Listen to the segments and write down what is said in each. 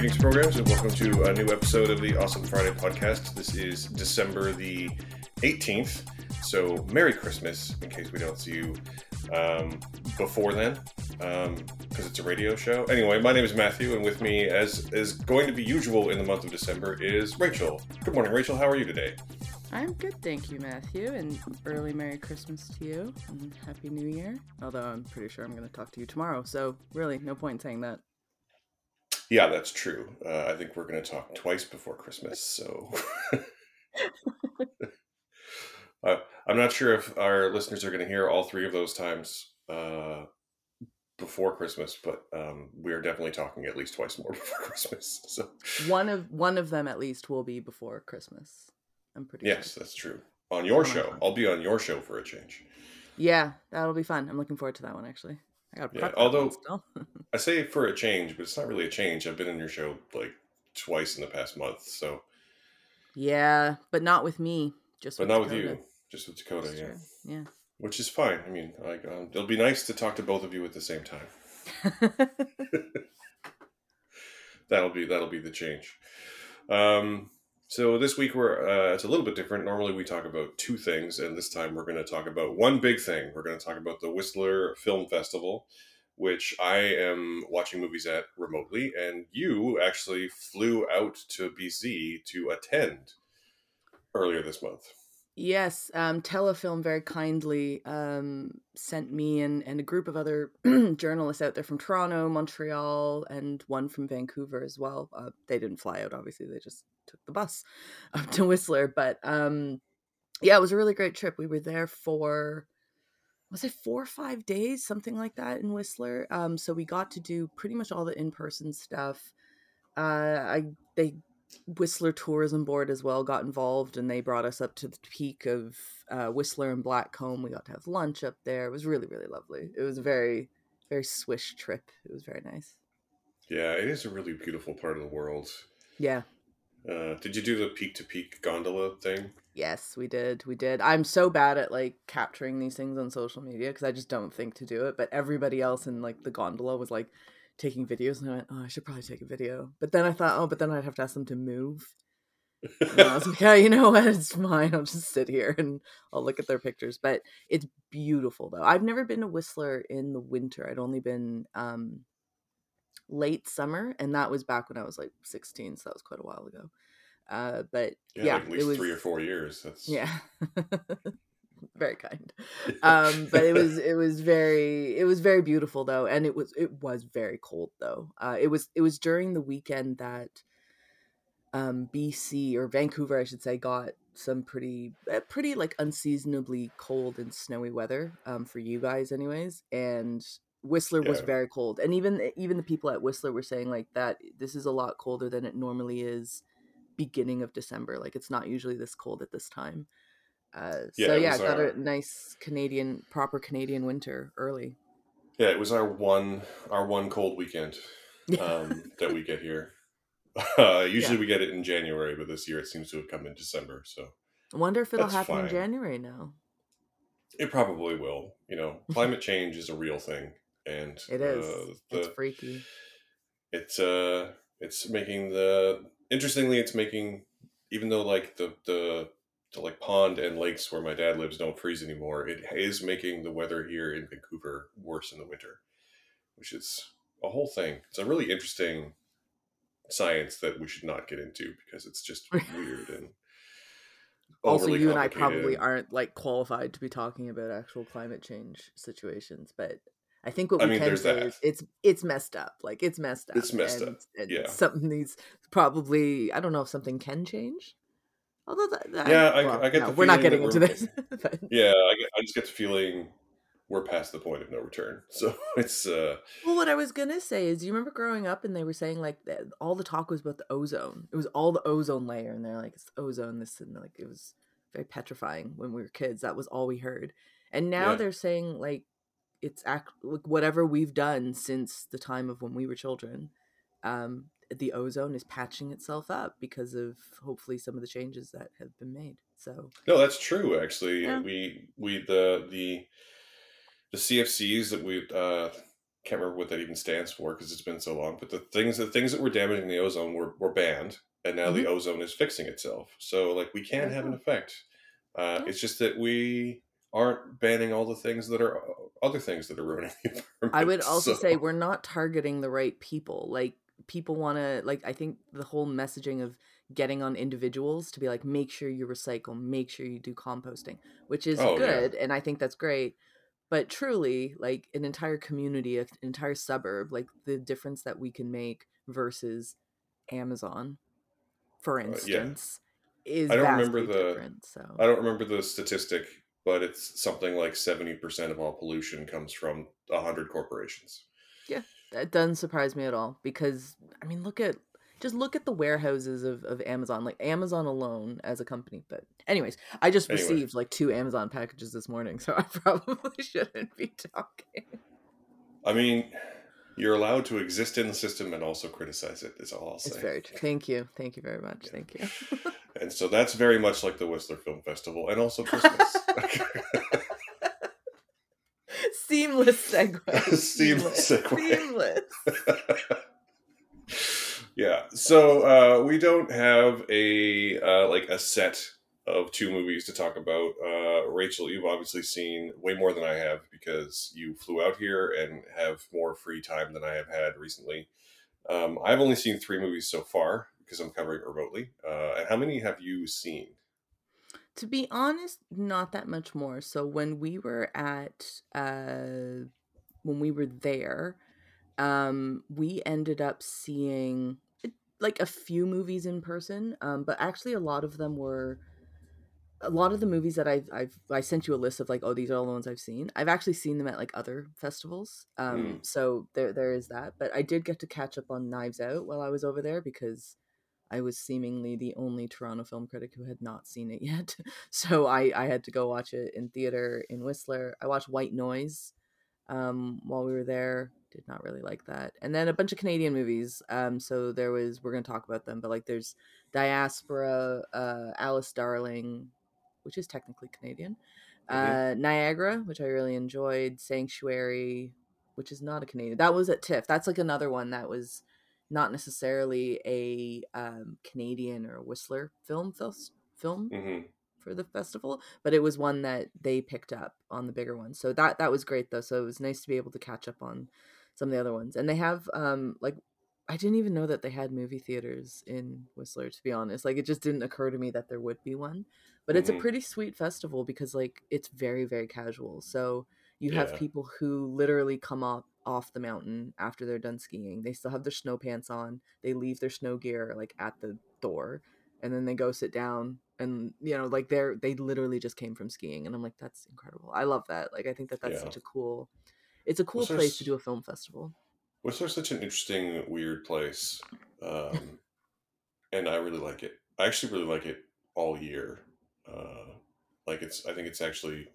Greetings, programs, and welcome to a new episode of the Awesome Friday podcast. This is December the 18th, so Merry Christmas in case we don't see you um, before then, because um, it's a radio show. Anyway, my name is Matthew, and with me, as is going to be usual in the month of December, is Rachel. Good morning, Rachel. How are you today? I'm good, thank you, Matthew, and early Merry Christmas to you, and Happy New Year. Although I'm pretty sure I'm going to talk to you tomorrow, so really, no point in saying that. Yeah, that's true. Uh, I think we're going to talk twice before Christmas, so. uh, I'm not sure if our listeners are going to hear all three of those times uh, before Christmas, but um, we are definitely talking at least twice more before Christmas. So one of one of them at least will be before Christmas. I'm pretty yes, sure. that's true. On your show, I'll be on your show for a change. Yeah, that'll be fun. I'm looking forward to that one actually. I got yeah, although I say for a change, but it's not really a change. I've been in your show like twice in the past month, so yeah, but not with me. Just but with not Dakota. with you. Just with Dakota. That's yeah, true. yeah. Which is fine. I mean, like um, it'll be nice to talk to both of you at the same time. that'll be that'll be the change. Um, so this week we're uh, it's a little bit different. Normally we talk about two things, and this time we're going to talk about one big thing. We're going to talk about the Whistler Film Festival, which I am watching movies at remotely, and you actually flew out to BC to attend earlier this month. Yes, um, Telefilm very kindly um, sent me and, and a group of other journalists out there from Toronto, Montreal, and one from Vancouver as well. Uh, they didn't fly out, obviously; they just took the bus up to Whistler. But um, yeah, it was a really great trip. We were there for was it four or five days, something like that in Whistler. Um, so we got to do pretty much all the in person stuff. Uh, I they Whistler Tourism Board as well got involved, and they brought us up to the peak of uh, Whistler and Blackcomb. We got to have lunch up there. It was really really lovely. It was a very very swish trip. It was very nice. Yeah, it is a really beautiful part of the world. Yeah, uh, did you do the peak to peak gondola thing? Yes, we did. We did. I'm so bad at like capturing these things on social media because I just don't think to do it. But everybody else in like the gondola was like taking videos, and I went, "Oh, I should probably take a video." But then I thought, "Oh, but then I'd have to ask them to move." and I was like, "Yeah, you know what? It's fine. I'll just sit here and I'll look at their pictures." But it's beautiful though. I've never been to Whistler in the winter. I'd only been um late summer, and that was back when I was like 16, so that was quite a while ago. Uh, but yeah, yeah like at least was, three or four years. That's yeah, very kind. Um, but it was it was very it was very beautiful though, and it was it was very cold though. Uh, it was it was during the weekend that um, BC or Vancouver, I should say, got some pretty uh, pretty like unseasonably cold and snowy weather um, for you guys, anyways, and Whistler yeah. was very cold, and even even the people at Whistler were saying like that this is a lot colder than it normally is beginning of December. Like it's not usually this cold at this time. Uh, yeah, so yeah, got our... a nice Canadian proper Canadian winter early. Yeah, it was our one our one cold weekend um, that we get here. Uh, usually yeah. we get it in January, but this year it seems to have come in December. So I wonder if it'll happen fine. in January now. It probably will. You know, climate change is a real thing and it is. Uh, the, it's freaky. It's uh, it's making the interestingly, it's making even though like the the the like pond and lakes where my dad lives don't freeze anymore. It is making the weather here in Vancouver worse in the winter, which is a whole thing. It's a really interesting science that we should not get into because it's just weird and also you and i probably aren't like qualified to be talking about actual climate change situations but I think what we I mean, can say that. is it's it's messed up. Like it's messed up. It's messed and, up. And yeah. Something needs probably. I don't know if something can change. Although that, yeah, I, well, I get. No, we're not getting into this. Yeah, I, get, I just get the feeling we're past the point of no return. So it's. uh Well, what I was gonna say is, you remember growing up and they were saying like that all the talk was about the ozone. It was all the ozone layer, and they're like, it's ozone. This and like it was very petrifying when we were kids. That was all we heard. And now yeah. they're saying like it's act like whatever we've done since the time of when we were children um the ozone is patching itself up because of hopefully some of the changes that have been made so no that's true actually yeah. we we the the the cfcs that we uh can't remember what that even stands for because it's been so long. But the things the things that were damaging the ozone were, were banned, and now Mhm. the ozone is fixing itself. So like we can have an effect. Uh, Yeah. It's just that we aren't banning all the things that are other things that are ruining the environment. I would also so- say we're not targeting the right people. Like people want to like I think the whole messaging of getting on individuals to be like make sure you recycle, make sure you do composting, which is Oh, yeah. good and I think that's great. But truly, like an entire community, an entire suburb, like the difference that we can make versus Amazon, for Uh, yeah. instance, is I don't remember the- So I don't remember the statistic, but it's something like seventy percent of all pollution comes from hundred corporations. That doesn't surprise me at all because I mean, look at just look at the warehouses of, of Amazon, like Amazon alone as a company. But anyways, I just Anyway. received like two Amazon packages this morning, so I probably shouldn't be talking. I mean, you're allowed to exist in the system and also criticize it. Is all I'll say. It's very true. Thank you, thank you very much. Yeah. Thank you. And so that's very much like the Whistler Film Festival and also Christmas. Seamless segue. Seamless segue. Seamless. yeah. So uh, we don't have a uh, like a set of two movies to talk about. Uh, Rachel, you've obviously seen way more than I have because you flew out here and have more free time than I have had recently. Um, I've only seen three movies so far because I'm covering remotely. Uh, and how many have you seen? To be honest not that much more. So when we were at uh when we were there um we ended up seeing eh, like a few movies in person um but actually a lot of them were a lot of the movies that I've, I've I sent you a list of like oh these are all the ones I've seen. I've actually seen them at like other festivals um so there there is that but I did get to catch up on Knives Out while I was over there because I was seemingly the only Toronto film critic who had not seen it yet. So I, I had to go watch it in theater in Whistler. I watched White Noise um, while we were there. Did not really like that. And then a bunch of Canadian movies. Um, so there was, we're going to talk about them, but like there's Diaspora, uh, Alice Darling, which is technically Canadian, uh, Niagara, which I really enjoyed, Sanctuary, which is not a Canadian. That was at TIFF. That's like another one that was not necessarily a um, Canadian or Whistler film fest- film hmm for the festival, but it was one that they picked up on the bigger one. So that that was great though. So it was nice to be able to catch up on some of the other ones. And they have um like I didn't even know that they had movie theaters in Whistler to be honest. Like it just didn't occur to me that there would be one. But it's Mhm. a pretty sweet festival because like it's very very casual. So you have people who literally come up off the mountain after they're done skiing. They still have their snow pants on. They leave their snow gear like at the door and then they go sit down and you know like they're they literally just came from skiing and i'm like that's incredible i love that like i think that that's Yeah. such a cool it's a cool place to do a film festival Whistler's such an interesting, weird place, um, and I really like it. I actually really like it all year. Uh, like it's, I think it's actually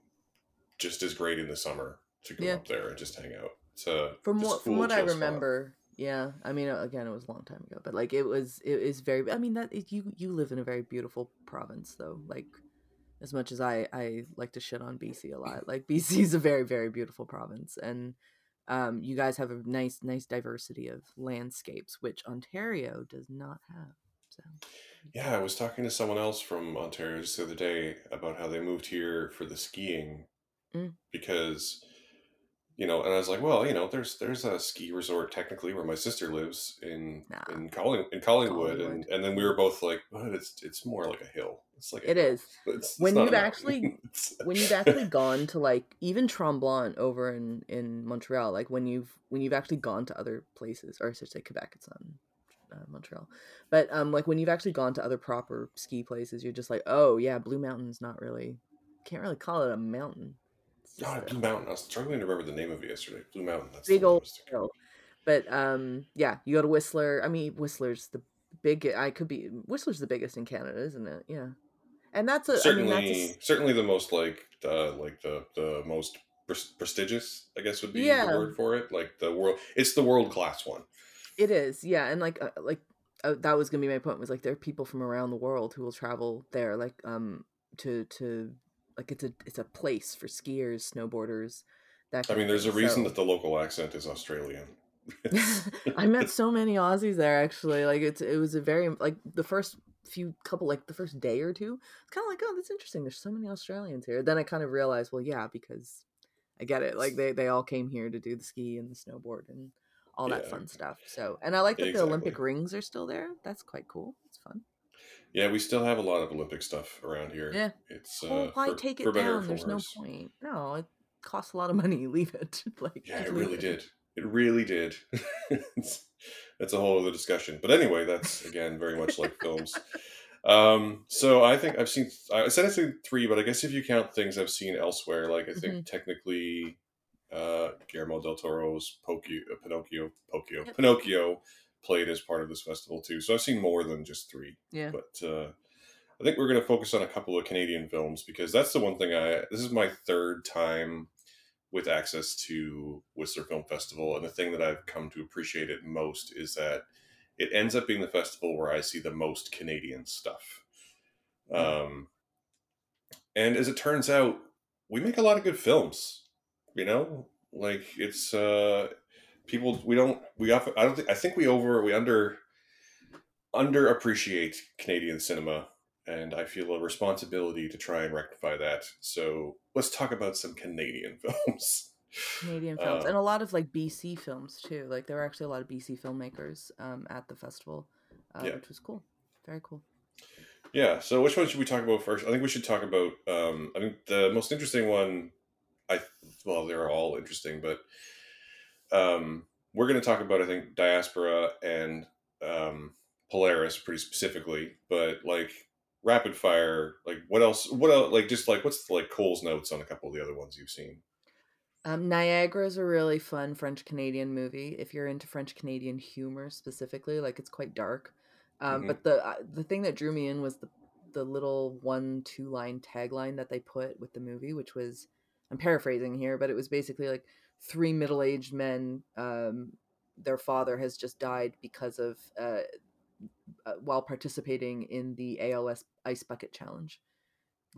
just as great in the summer to go Yeah. up there and just hang out. A from what from what i remember yeah i mean uh, again it was a long time ago but like it was it is very i mean that it, you you live in a very beautiful province though like as much as i i like to shit on bc a lot like bc is a very very beautiful province and um you guys have a nice nice diversity of landscapes which ontario does not have so Yeah, I was talking to someone else from Ontario just the other day about how they moved here for the skiing Mm. because you know, and I was like, well, you know, there's there's a ski resort technically where my sister lives in Nah. in Colling in Collingwood, and Collingwood. and then we were both like, but it's it's more like a hill. It's like a It hill. is. It's, it's When a you've actually- when you've actually gone to like even Tremblant over in in Montreal, like when you've when you've actually gone to other places, or I should say Quebec, it's on uh, Montreal, but um like when you've actually gone to other proper ski places, you're just like, oh yeah, Blue Mountain's not really can't really call it a mountain. It's just God, a Blue Mountain. I was struggling to remember the name of it yesterday. Blue Mountain. That's big I old hill. But um yeah, you go to Whistler. I mean, Whistler's the big. I could be Whistler's the biggest in Canada, isn't it? Yeah, and that's a. I certainly mean, that's a, certainly the most like uh, like the the most pres- prestigious i guess would be Yeah. the word for it like the world it's the world class one It is, yeah, and like uh, like uh, that was gonna be my point. Was like there are people from around the world who will travel there, like um to to like it's a it's a place for skiers, snowboarders That I mean, there's a thing. reason So- that the local accent is Australian. I met so many Aussies there actually. Like it's it was a very like the first few couple like the first day or two. It's kind of like oh that's interesting. There's so many Australians here. Then I kind of realized well yeah because I get it. Like they they all came here to do the ski and the snowboard and all that fun stuff. So and I like that the Olympic rings are still there. That's quite cool. It's fun. Yeah, we still have a lot of Olympic stuff around here. Yeah. It's uh, well, why for, take it down? There's no point. No, it costs a lot of money. Leave it. like Yeah, it really did. It really did. It's- that's a whole other discussion. But anyway, that's again very much like films. Um, so I think I've seen. I said I've seen three, but I guess if you count things I've seen elsewhere, like I think Mm-hmm. technically, uh, Guillermo del Toro's uh, Pinocchio, Pinocchio, Yep. Pinocchio played as part of this festival too. So I've seen more than just three. Yeah. But uh, I think we're going to focus on a couple of Canadian films because that's the one thing I. This is my third time with access to Whistler Film Festival, and the thing that I've come to appreciate it most is that it ends up being the festival where I see the most Canadian stuff. Um, and as it turns out, we make a lot of good films. You know, like it's uh, people we don't we often I don't think I think we over we under underappreciate Canadian cinema, and I feel a responsibility to try and rectify that. So let's talk about some Canadian films. Canadian films Uh, and a lot of like BC films too. Like there were actually a lot of BC filmmakers um, at the festival, uh, Yeah. which was cool. Very cool. Yeah. So which one should we talk about first? I think we should talk about. Um, I think the most interesting one. I well, they're all interesting, but um, we're going to talk about I think diaspora and um, Polaris pretty specifically. But like rapid fire, like what else? What else? Like just like what's like Coles notes on a couple of the other ones you've seen? Um, Niagara is a really fun French Canadian movie. If you're into French Canadian humor specifically, like it's quite dark. Um, Mhm. But the uh, the thing that drew me in was the the little one two line tagline that they put with the movie, which was I'm paraphrasing here, but it was basically like three middle aged men. Um, their father has just died because of uh, uh, while participating in the ALS Ice Bucket Challenge.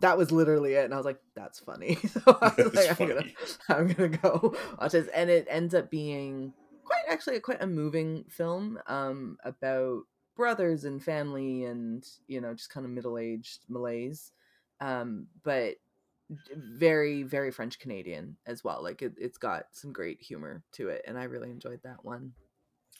That was literally it, and I was like, "That's funny." so I was like, I'm gonna. I'm gonna go watch this, and it ends up being quite actually quite a moving film um, about brothers and family, and you know, just kind of middle aged malaise. um, but very very French Canadian as well. Like it, it's got some great humor to it, and I really enjoyed that one.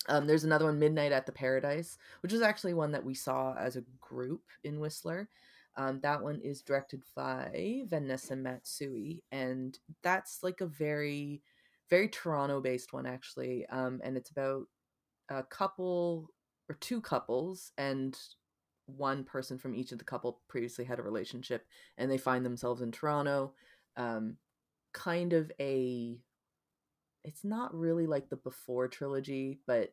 Um, there's another one, Midnight at the Paradise, which is actually one that we saw as a group in Whistler. Um, that one is directed by Vanessa Matsui, and that's like a very, very Toronto-based one actually. Um, and it's about a couple or two couples, and one person from each of the couple previously had a relationship, and they find themselves in Toronto. Um, kind of a it's not really like the before trilogy but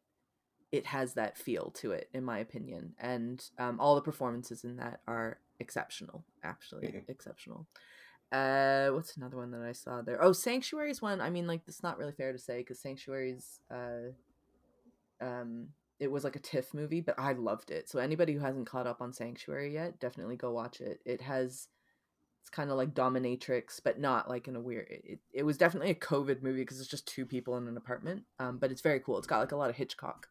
it has that feel to it in my opinion and um, all the performances in that are exceptional actually Mhm. exceptional uh what's another one that i saw there oh sanctuary is one i mean like it's not really fair to say because sanctuary's uh um it was like a tiff movie but i loved it. So anybody who hasn't caught up on sanctuary yet definitely go watch it. It has it's kind of like dominatrix but not like in a weird it, it was definitely a covid movie because it's just two people in an apartment um but it's very cool. It's got like a lot of hitchcock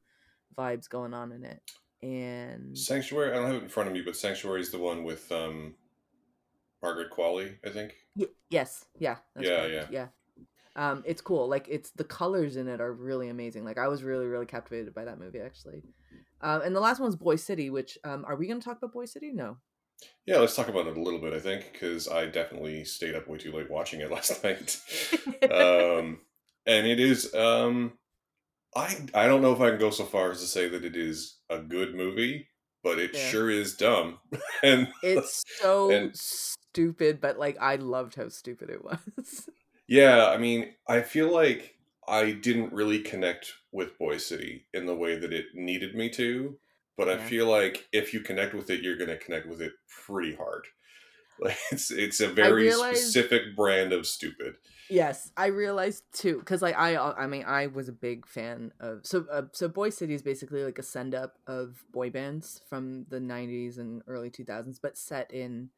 vibes going on in it. And Sanctuary. I don't have it in front of me, but Sanctuary is the one with um, Margaret Qualley, I think. Y- yes. Yeah that's Yeah, correct, yeah um it's cool like it's the colors in it are really amazing like i was really really captivated by that movie actually um and the last one was boy city which um are we going to talk about boy city no Yeah, let's talk about it a little bit. I think because I definitely stayed up way too late watching it last night, um, and it is. Um, I I don't know if I can go so far as to say that it is a good movie, but it Yeah. sure is dumb. and it's so And- stupid but like i loved how stupid it was yeah, I mean, I feel like I didn't really connect with Boy City in the way that it needed me to. But I feel like if you connect with it, you're going to connect with it pretty hard. Like it's it's a very realized- specific brand of stupid. Yes, I realized too, because like I, uh, I mean, I was a big fan of so uh, so Boy City is basically like a send up of boy bands from the '90s and early 2000s, but set in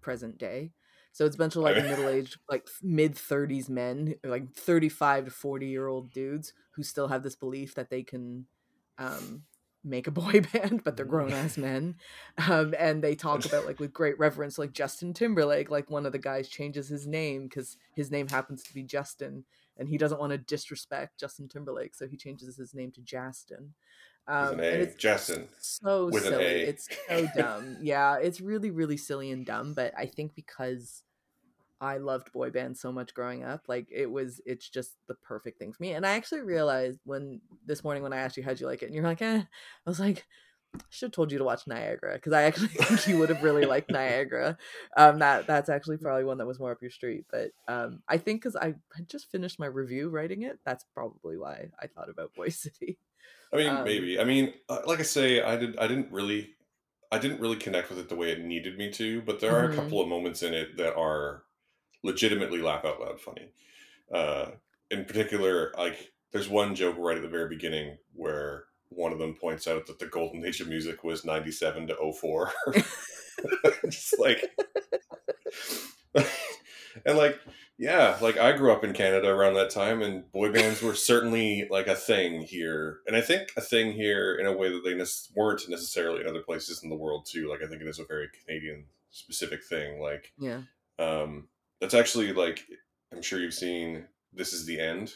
present day. So it's a bunch of like middle aged, like mid 30s men, like 35 to 40 year old dudes who still have this belief that they can um, make a boy band, but they're grown ass men. Um, and they talk about like with great reverence, like Justin Timberlake, like one of the guys changes his name because his name happens to be Justin and he doesn't want to disrespect Justin Timberlake, so he changes his name to Justin. Um, and it's Justin. So with silly. It's so dumb. yeah, it's really, really silly and dumb. But I think because I loved boy bands so much growing up, like it was, it's just the perfect thing for me. And I actually realized when this morning when I asked you how'd you like it, and you're like, eh, I was like, I should have told you to watch Niagara because I actually think you would have really liked Niagara. Um, that that's actually probably one that was more up your street. But um, I think because I had just finished my review writing it, that's probably why I thought about Boy City. I mean, um, maybe. I mean, uh, like I say, I did. I didn't really. I didn't really connect with it the way it needed me to, but there are mm-hmm. a couple of moments in it that are legitimately laugh out loud funny. Uh, in particular, like there's one joke right at the very beginning where one of them points out that the golden age of music was 97 to 04 just like and like yeah like i grew up in canada around that time and boy bands were certainly like a thing here and i think a thing here in a way that they ne- weren't necessarily in other places in the world too like i think it is a very canadian specific thing like yeah um that's actually like i'm sure you've seen this is the end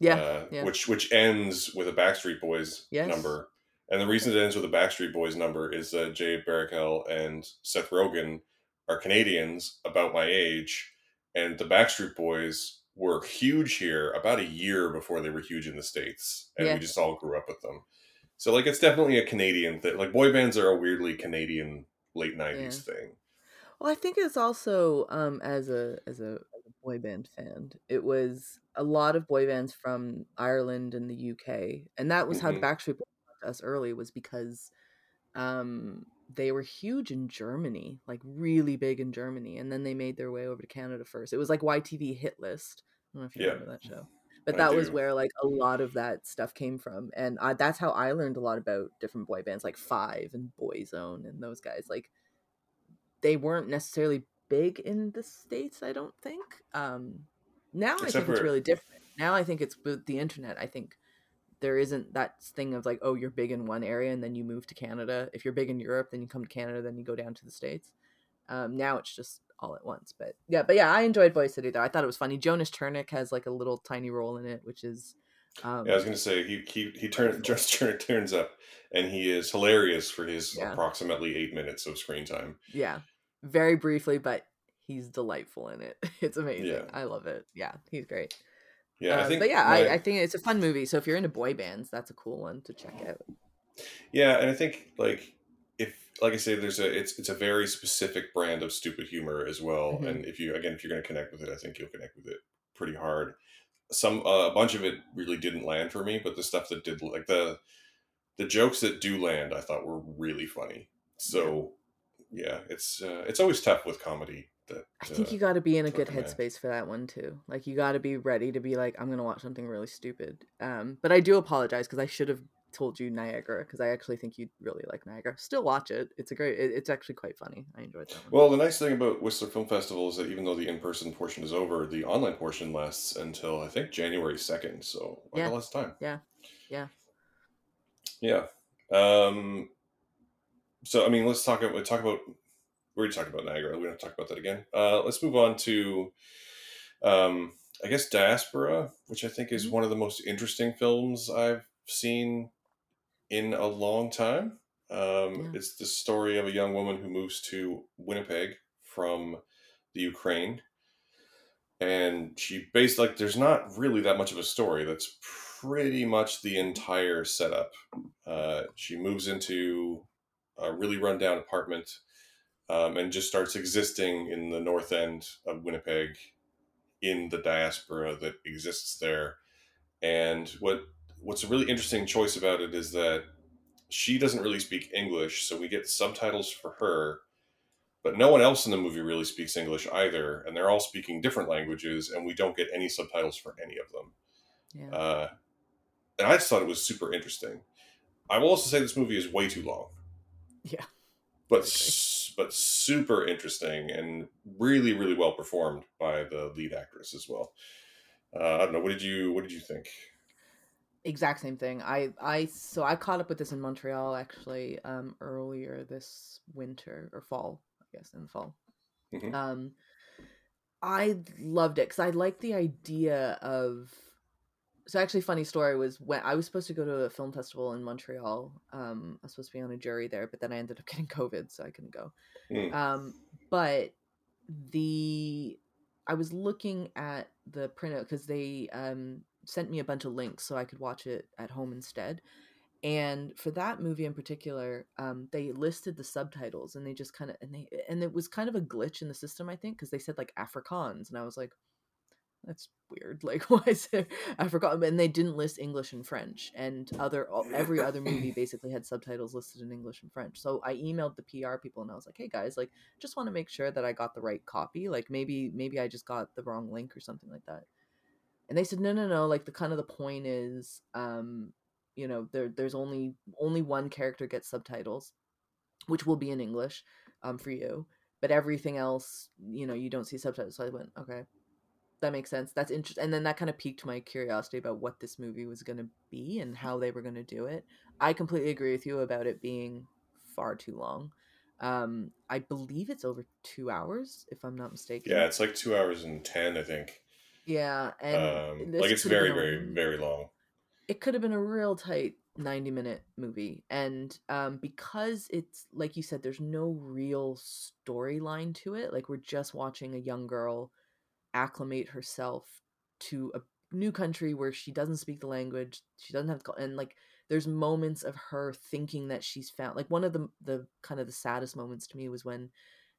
yeah, uh, yeah, which which ends with a Backstreet Boys yes. number. And the reason it ends with a Backstreet Boys number is that Jay Baruchel and Seth Rogen are Canadians about my age, and the Backstreet Boys were huge here about a year before they were huge in the states, and yeah. we just all grew up with them. So like, it's definitely a Canadian thing. Like, boy bands are a weirdly Canadian late '90s yeah. thing. Well, I think it's also um, as a as a boy band fan. It was a lot of boy bands from Ireland and the UK, and that was how the mm-hmm. Backstreet Boys got us early was because um, they were huge in Germany, like really big in Germany, and then they made their way over to Canada first. It was like YTV Hit List. I don't know if you yeah. remember that show, but that was where like a lot of that stuff came from, and I, that's how I learned a lot about different boy bands like Five and Boyzone and those guys. Like they weren't necessarily big in the states. I don't think. Um, now Except I think for... it's really different. Now I think it's with the internet. I think there isn't that thing of like, oh, you're big in one area and then you move to Canada. If you're big in Europe, then you come to Canada, then you go down to the states. Um, now it's just all at once. But yeah, but yeah, I enjoyed Boy City though. I thought it was funny. Jonas Chernick has like a little tiny role in it, which is. Um, yeah, I was gonna say he he he turns Chernick turns up, and he is hilarious for his yeah. approximately eight minutes of screen time. Yeah, very briefly, but he's delightful in it. It's amazing. Yeah. I love it. Yeah, he's great. Yeah, I um, think but yeah, my... I, I think it's a fun movie. So if you're into boy bands, that's a cool one to check out. Yeah, and I think like if like I say, there's a it's it's a very specific brand of stupid humor as well. Mm-hmm. And if you again, if you're going to connect with it, I think you'll connect with it pretty hard. Some uh, a bunch of it really didn't land for me, but the stuff that did like the the jokes that do land, I thought were really funny. So yeah, it's uh, it's always tough with comedy. That, I think uh, you got to be in a good headspace for that one too. Like you got to be ready to be like, I'm gonna watch something really stupid. Um, but I do apologize because I should have told you Niagara because I actually think you'd really like Niagara. Still watch it. It's a great. It, it's actually quite funny. I enjoyed that. One. Well, the nice thing about Whistler Film Festival is that even though the in-person portion is over, the online portion lasts until I think January second. So like yeah. a less time. Yeah. Yeah. Yeah. Um, so I mean, let's talk about talk about we already talked about Niagara. We don't talk about that again. Uh, let's move on to, um, I guess, Diaspora, which I think is mm-hmm. one of the most interesting films I've seen in a long time. Um, yeah. It's the story of a young woman who moves to Winnipeg from the Ukraine. And she based like there's not really that much of a story. That's pretty much the entire setup. Uh, she moves into a really rundown apartment um, and just starts existing in the north end of Winnipeg in the diaspora that exists there. And what what's a really interesting choice about it is that she doesn't really speak English, so we get subtitles for her, but no one else in the movie really speaks English either, and they're all speaking different languages, and we don't get any subtitles for any of them. Yeah. Uh, and I just thought it was super interesting. I will also say this movie is way too long. Yeah. But but super interesting and really really well performed by the lead actress as well. Uh, I don't know. What did you What did you think? exact same thing. I I so I caught up with this in Montreal actually um earlier this winter or fall, I guess in the fall. Mhm. Um I loved it cuz I like the idea of so actually funny story was when I was supposed to go to a film festival in Montreal. Um I was supposed to be on a jury there, but then I ended up getting covid so I couldn't go. Mm. Um but the I was looking at the printout because they um sent me a bunch of links so I could watch it at home instead. And for that movie in particular, um, they listed the subtitles and they just kind of and they and it was kind of a glitch in the system, I think, because they said like Afrikaans, and I was like, that's weird. Like, why is there Afrikaans? And they didn't list English and French, and other every other movie basically had subtitles listed in English and French. So I emailed the PR people and I was like, hey guys, like, just want to make sure that I got the right copy. Like, maybe maybe I just got the wrong link or something like that and they said no no no like the kind of the point is um you know there there's only only one character gets subtitles which will be in english um for you but everything else you know you don't see subtitles so i went okay that makes sense that's interesting and then that kind of piqued my curiosity about what this movie was going to be and how they were going to do it i completely agree with you about it being far too long um i believe it's over two hours if i'm not mistaken Yeah, it's like two hours and ten, I think. yeah and Um, like it's very very very long. it could have been a real tight 90 minute movie and um because it's like you said there's no real storyline to it like we're just watching a young girl acclimate herself to a new country where she doesn't speak the language she doesn't have to and like there's moments of her thinking that she's found like one of the the kind of the saddest moments to me was when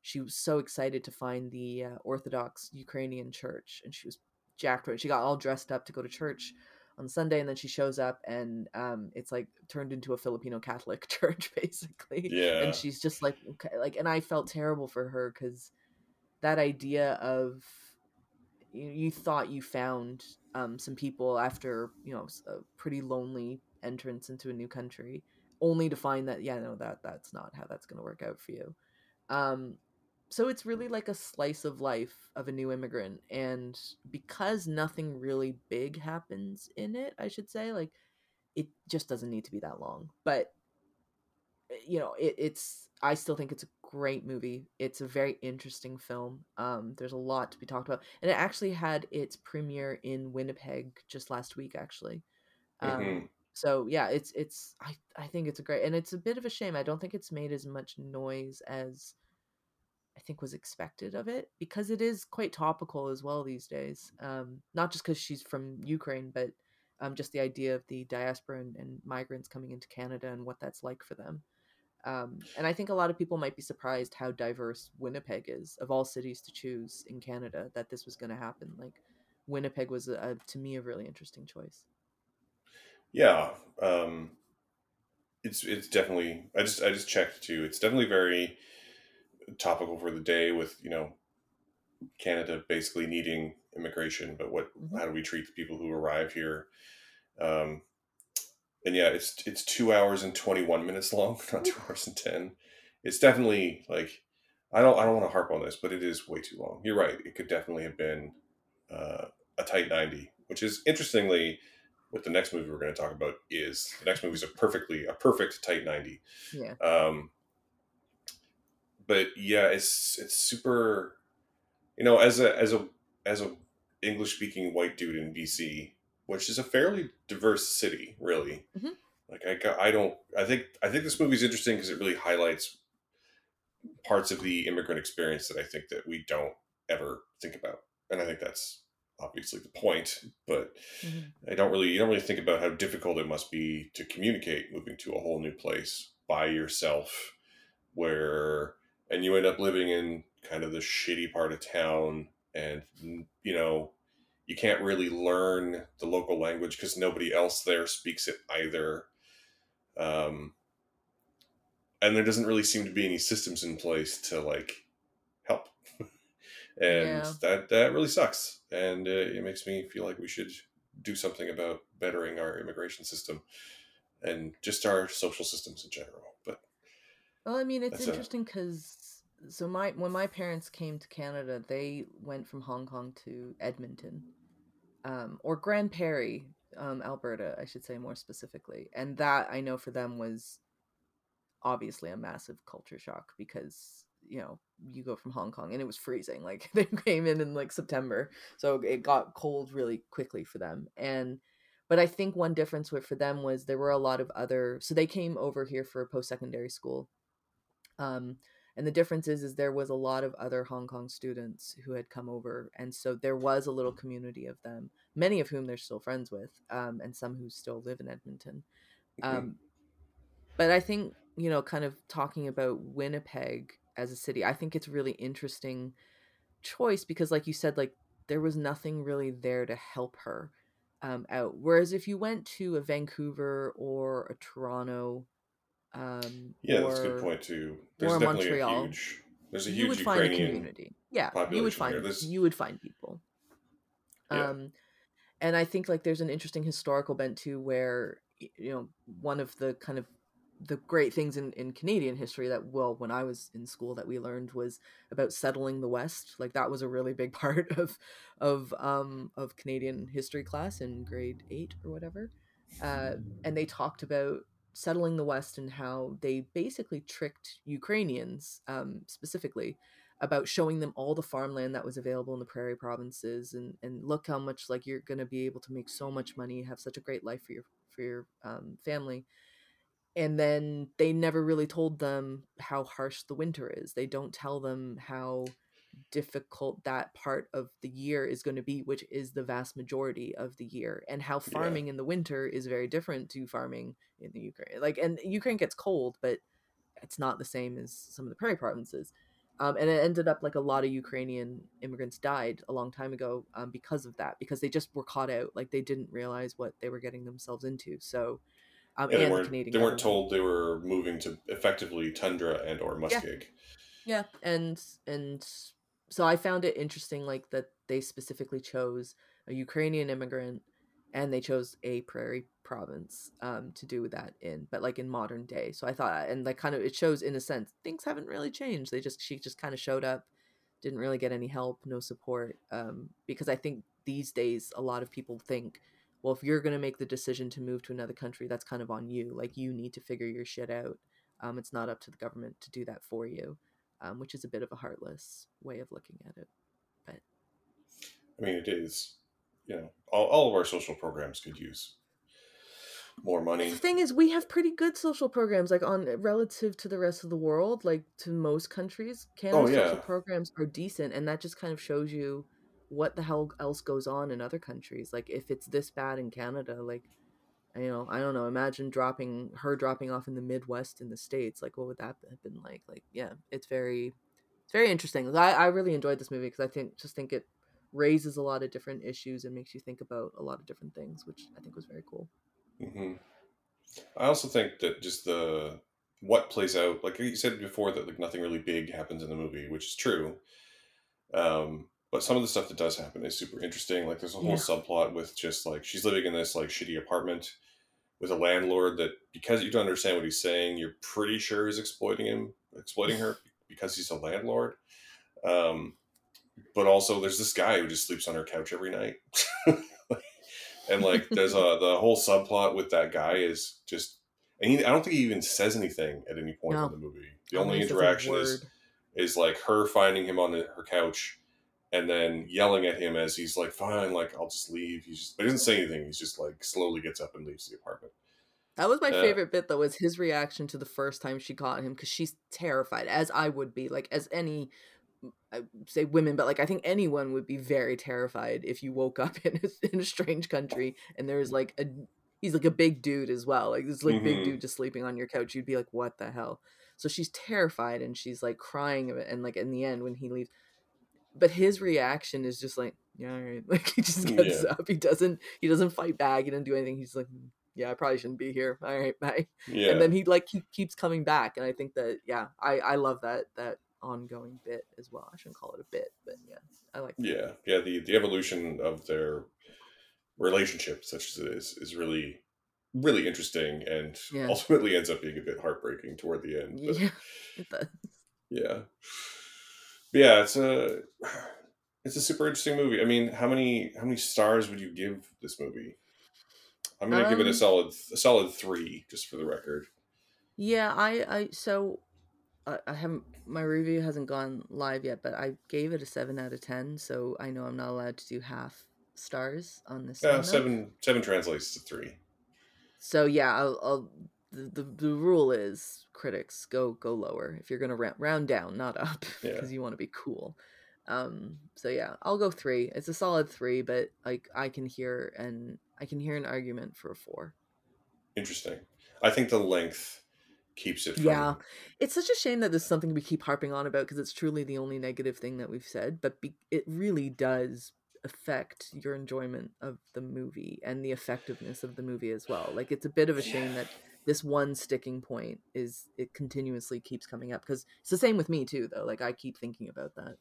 she was so excited to find the uh, orthodox ukrainian church and she was jacked right she got all dressed up to go to church on Sunday, and then she shows up, and um, it's like turned into a Filipino Catholic church, basically. Yeah. And she's just like, okay, like, and I felt terrible for her because that idea of you, you thought you found um, some people after you know a pretty lonely entrance into a new country, only to find that yeah, no, that that's not how that's going to work out for you. Um, so it's really like a slice of life of a new immigrant and because nothing really big happens in it i should say like it just doesn't need to be that long but eh, you know it, it's i still think it's a great movie it's a very interesting film um there's a lot to be talked about and it actually had its premiere in winnipeg just last week actually um Mhm. so yeah it's it's i i think it's a great and it's a bit of a shame i don't think it's made as much noise as I think was expected of it because it is quite topical as well these days. Um, not just because she's from Ukraine, but um, just the idea of the diaspora and, and migrants coming into Canada and what that's like for them. Um, and I think a lot of people might be surprised how diverse Winnipeg is, of all cities to choose in Canada, that this was going to happen. Like Winnipeg was, a, a, to me, a really interesting choice. Yeah. Um, it's it's definitely. I just I just checked too. It's definitely very topical for the day with you know Canada basically needing immigration, but what Mhm. how do we treat the people who arrive here? Um, and yeah, it's it's two hours and twenty one minutes long, not two hours and ten. It's definitely like I don't I don't want to harp on this, but it is way too long. You're right. It could definitely have been uh, a tight ninety, which is interestingly what the next movie we're going to talk about is. The next movie is a perfectly a perfect tight ninety. Yeah. Um, but yeah, it's it's super. You know, as a as a as a English speaking white dude in BC, which is a fairly diverse city, really. Mhm. Like I, I don't, I think, I think this movie is interesting because it really highlights parts of the immigrant experience that I think that we don't ever think about, and I think that's obviously the point. But Mhm. I don't really, you don't really think about how difficult it must be to communicate moving to a whole new place by yourself, where and you end up living in kind of the shitty part of town, and you know you can't really learn the local language because nobody else there speaks it either. Um, and there doesn't really seem to be any systems in place to like help, and Yeah. that that really sucks. And uh, it makes me feel like we should do something about bettering our immigration system and just our social systems in general. But Well, I mean, it's interesting because so my when my parents came to Canada, they went from Hong Kong to Edmonton, um, or Grande Prairie, um, Alberta, I should say more specifically, and that I know for them was obviously a massive culture shock because you know you go from Hong Kong and it was freezing. Like they came in in like September, so it got cold really quickly for them. And but I think one difference with for them was there were a lot of other. So they came over here for post secondary school. Um, and the difference is, is there was a lot of other Hong Kong students who had come over, and so there was a little community of them, many of whom they're still friends with, um, and some who still live in Edmonton. Um, but I think you know, kind of talking about Winnipeg as a city, I think it's really interesting choice because, like you said, like there was nothing really there to help her um, out. Whereas if you went to a Vancouver or a Toronto, um, yeah, or, that's a good point too. There's definitely Montreal, a huge. There's a huge you would find a Ukrainian. community. Yeah, you would find. You would find people. Yeah. Um, and I think like there's an interesting historical bent too, where you know one of the kind of the great things in, in Canadian history that well when I was in school that we learned was about settling the West. Like that was a really big part of of um of Canadian history class in grade eight or whatever. Uh, and they talked about settling the West and how they basically tricked Ukrainians um, specifically about showing them all the farmland that was available in the prairie provinces and and look how much like you're going to be able to make so much money have such a great life for your for your um, family. And then they never really told them how harsh the winter is. They don't tell them how difficult that part of the year is going to be which is the vast majority of the year and how Yeah. farming in the winter is very different to farming in the ukraine like and ukraine gets cold but it's not the same as some of the prairie provinces um, and it ended up like a lot of ukrainian immigrants died a long time ago um, because of that because they just were caught out like they didn't realize what they were getting themselves into so um, Yeah, they and the weren't. canadian They weren't told they were moving to effectively tundra and or muskeg. yeah and and so i found it interesting like that they specifically chose a ukrainian immigrant and they chose a prairie province um, to do that in but like in modern day. So i thought and like kind of it shows in a sense things haven't really changed. They just she just kind of showed up didn't really get any help no support um, because i think these days a lot of people think well if you're to make the decision to move to another country that's kind of on you. Like you need to figure your shit out. Um, it's not up to the government to do that for you um, which is a bit of a heartless way of looking at it But I mean, it is. You know, all, all of our social programs could use more money. the thing is we have pretty good social programs like on relative to the rest of the world like to most countries canada's Oh, yeah. social programs are decent and that just kind of shows you what the hell else goes on in other countries like if it's this bad in canada like you know i don't know imagine dropping her dropping off in the midwest in the states like what would that have been like? Like yeah it's very it's very interesting i, I really enjoyed this movie because i think just think it raises a lot of different issues and makes you think about a lot of different things which i think was very cool. Hmm I also think that just the what plays out, like you said before, that like nothing really big happens in the movie, which is true. Um, but some of the stuff that does happen is super interesting. Like there's a whole Yeah. subplot with just like she's living in this like shitty apartment with a landlord that because you don't understand what he's saying, you're pretty sure he's exploiting him, exploiting her because he's a landlord. Um, but also there's this guy who just sleeps on her couch every night. and like there's a the whole subplot with that guy is just and he, I don't think he even says anything at any point No. in the movie. The only think he says a interaction is is like her finding him on the, her couch and then yelling at him as he's like, "Fine, like I'll just leave." He's just, but he doesn't say anything. He's just like slowly gets up and leaves the apartment. That was my Uh, favorite bit, though, was his reaction to the first time she caught him because she's terrified, as I would be, like as any, I say women, but like I think anyone would be very terrified if you woke up in a, in a strange country and there's like a he's like a big dude as well, like this like big Mhm. dude just sleeping on your couch. You'd be like, what the hell? So she's terrified and she's like crying of it, and like in the end when he leaves, but his reaction is just like, yeah, all right, like he just gets Yeah. up. He doesn't he doesn't fight back. He doesn't do anything. He's like. "Mm, yeah, I probably shouldn't be here. All right, bye. Yeah, And then he like he keeps coming back, and I think that yeah, I I love that that ongoing bit as well. I shouldn't call it a bit, but yeah, I like. that. yeah, yeah. The the evolution of their relationship, such as it is, is really really interesting and Yeah. ultimately ends up being a bit heartbreaking toward the end. But, Yeah. Yeah. Yeah, it's a it's a super interesting movie. I mean, how many how many stars would you give this movie? I'm gonna give it a Um, solid a solid three, just for the record. Yeah, I, I so I, I haven't my review hasn't gone live yet, but I gave it a seven out of ten, so I know I'm not allowed to do half stars on this Yeah, seven seven translates to three. So yeah, I'll, I'll the, the the rule is critics go go lower if you're gonna round, round down, not up, Yeah. because you want to be cool. Um, so yeah, I'll go three. It's a solid three, but like I can hear and I can hear an argument for a four. Interesting. I think the length keeps it from Yeah, it's such a shame that this is something we keep harping on about because it's truly the only negative thing that we've said, but be- it really does affect your enjoyment of the movie and the effectiveness of the movie as well. Like it's a bit of a shame that this one sticking point is it continuously keeps coming up because it's the same with me too though. Like I keep thinking about that.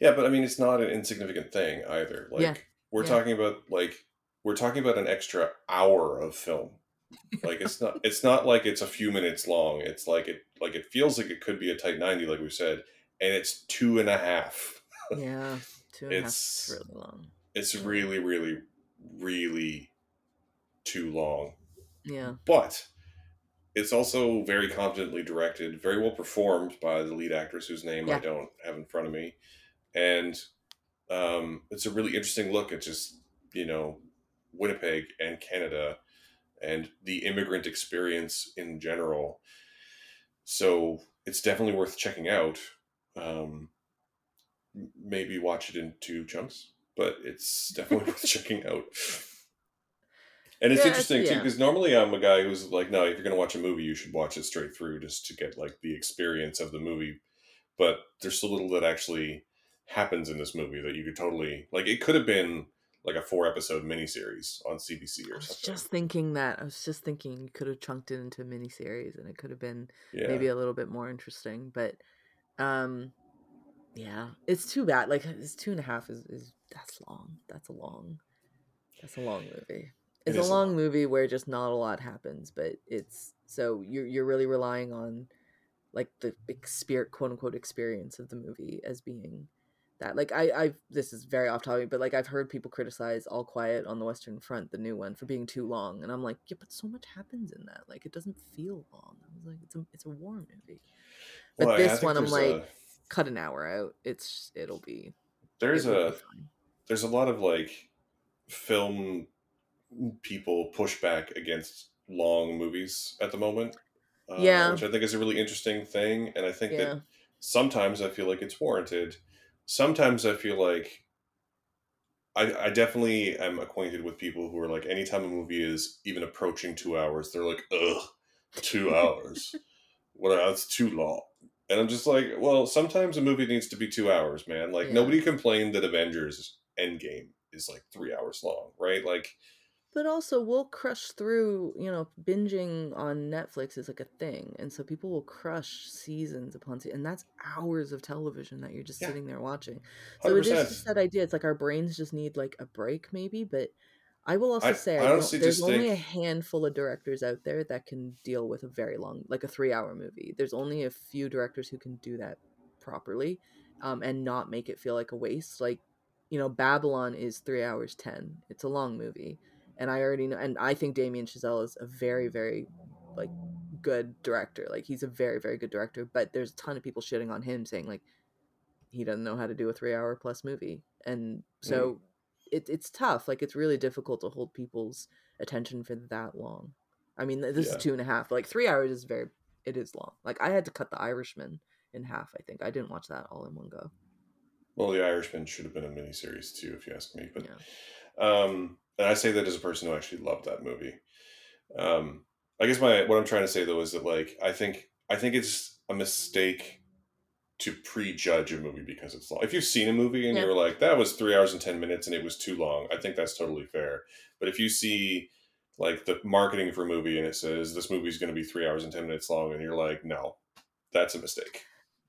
Yeah, but I mean, it's not an insignificant thing either. Like Yeah, we're yeah. talking about like we're talking about an extra hour of film. Like it's not it's not like it's a few minutes long. It's like it like it feels like it could be a tight ninety, like we said, and it's two and a half. Yeah, two and a half It's- is really long. It's really, really, really too long. Yeah, But it's also very confidently directed, very well performed by the lead actress whose name I don't have in front of me. And um, it's a really interesting look at just, you know, Winnipeg and Canada and the immigrant experience in general. So it's definitely worth checking out. Um, maybe watch it in two chunks, but it's definitely worth checking out. And it's Yeah, it's- interesting too yeah. because normally I'm a guy who's like, no, if you're gonna watch a movie, you should watch it straight through just to get like the experience of the movie. But there's so little that actually happens in this movie that you could totally like. It could have been like a four episode miniseries on CBC I or was something. just thinking that. I was just thinking you could have chunked it into a miniseries and it could have been yeah, maybe a little bit more interesting but um yeah it's too bad like it's two and a half is, is that's long that's a long that's a long movie it's a a long long- movie where just not a lot happens but it's so you're, you're really relying on like the spirit quote unquote experience of the movie as being that like i i've this is very off topic but like i've heard people criticize all quiet on the western front the new one for being too long and i'm like yeah but so much happens in that like it doesn't feel long. I was like it's a it's a war movie. But Well, I- I this one i'm like a- cut an hour out it's it'll be there's it will a be there's a lot of like film people push back against long movies at the moment. Uh, Yeah. which I think is a really interesting thing, and I think yeah that sometimes I feel like it's warranted. Sometimes I feel like I, I definitely am acquainted with people who are like, anytime a movie is even approaching two hours, they're like, ugh, two hours. Well, that's too long. And I'm just like, well, sometimes a movie needs to be two hours, man. Like, Yeah. nobody complained that Avengers Endgame is like three hours long, right? Like, but also we'll crush through you know binging on netflix is like a thing and so people will crush seasons upon seasons and that's hours of television that you're just Yeah. sitting there watching so it is 100%. just that idea it's like our brains just need like a break maybe but i will also I- say I I don't, honestly there's only a handful of directors out there that can deal with a very long like a three hour movie there's only a few directors who can do that properly um, and not make it feel like a waste like you know babylon is three hours ten it's a long movie and I already know, and I think Damien Chazelle is a very, very like good director. Like he's a very, very good director. But there's a ton of people shitting on him, saying like he doesn't know how to do a three-hour plus movie, and so it, it's tough. Like it's really difficult to hold people's attention for that long. I mean, this Yeah. is two and a half. Like three hours is very, it is long. Like I had to cut The Irishman in half. I think I didn't watch that all in one go. well, The Irishman should have been a miniseries too, if you ask me. But Yeah. Um, and I say that as a person who actually loved that movie. Um, I guess my what I'm trying to say though is that like I think I think it's a mistake to prejudge a movie because it's long. If you've seen a movie and Yeah. you're like that was three hours and ten minutes and it was too long, I think that's totally fair. But if you see like the marketing for a movie and it says this movie's going to be three hours and ten minutes long, and you're like, no, that's a mistake.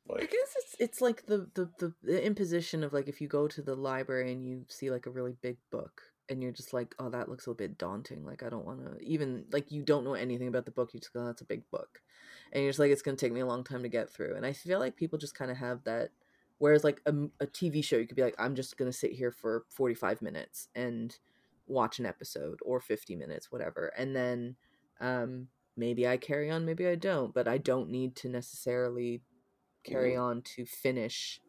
Like, I guess it's it's like the, the the the imposition of like if you go to the library and you see like a really big book and you're just like, oh, that looks a little bit daunting. Like, I don't want to even like you don't know anything about the book. You just go, that's a big book, and you're just like, it's gonna take me a long time to get through. And I feel like people just kind of have that. Whereas like a, a TV show, you could be like, I'm just gonna sit here for 45 minutes and watch an episode or 50 minutes, whatever, and then um, maybe I carry on, maybe I don't, but I don't need to necessarily carry mm-hmm. on to finish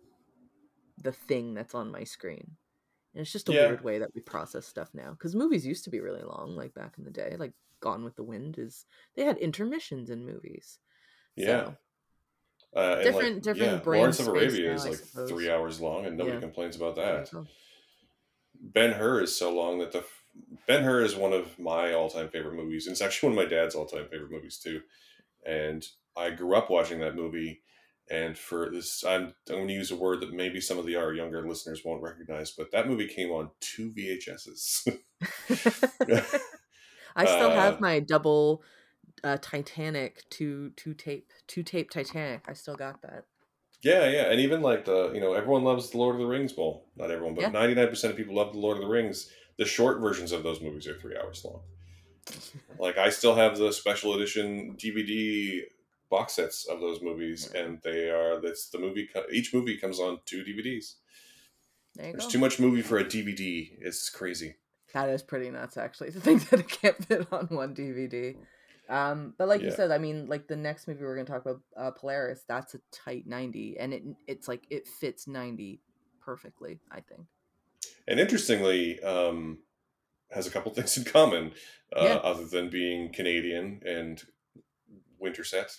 the thing that's on my screen. And it's just a yeah. weird way that we process stuff now. Because movies used to be really long, like back in the day. Like Gone with the Wind is they had intermissions in movies. Yeah. So, uh, different, like, different. Yeah. Lawrence of Arabia now, is like three hours long, and nobody yeah. complains about that. Ben Hur is so long that the Ben Hur is one of my all-time favorite movies, and it's actually one of my dad's all-time favorite movies too. And I grew up watching that movie, and for this, I'm, I'm going to use a word that maybe some of the our younger listeners won't recognize, but that movie came on two VHSs. I still uh, have my double uh, Titanic two two tape two tape Titanic. I still got that. Yeah, yeah, and even like the you know everyone loves the Lord of the Rings bowl. Not everyone, but nine percent of people love the Lord of the Rings. The short versions of those movies are three hours long. like I still have the special edition DVD box sets of those movies, and they are that's the movie. Each movie comes on two DVDs. There There's go. too much movie for a DVD. It's crazy. That is pretty nuts, actually, to think that it can't fit on one DVD. Um, but like yeah. you said, I mean, like the next movie we're gonna talk about, uh, Polaris, that's a tight ninety, and it it's like it fits ninety perfectly, I think. And interestingly, um, has a couple things in common, uh, yeah. other than being Canadian and winter set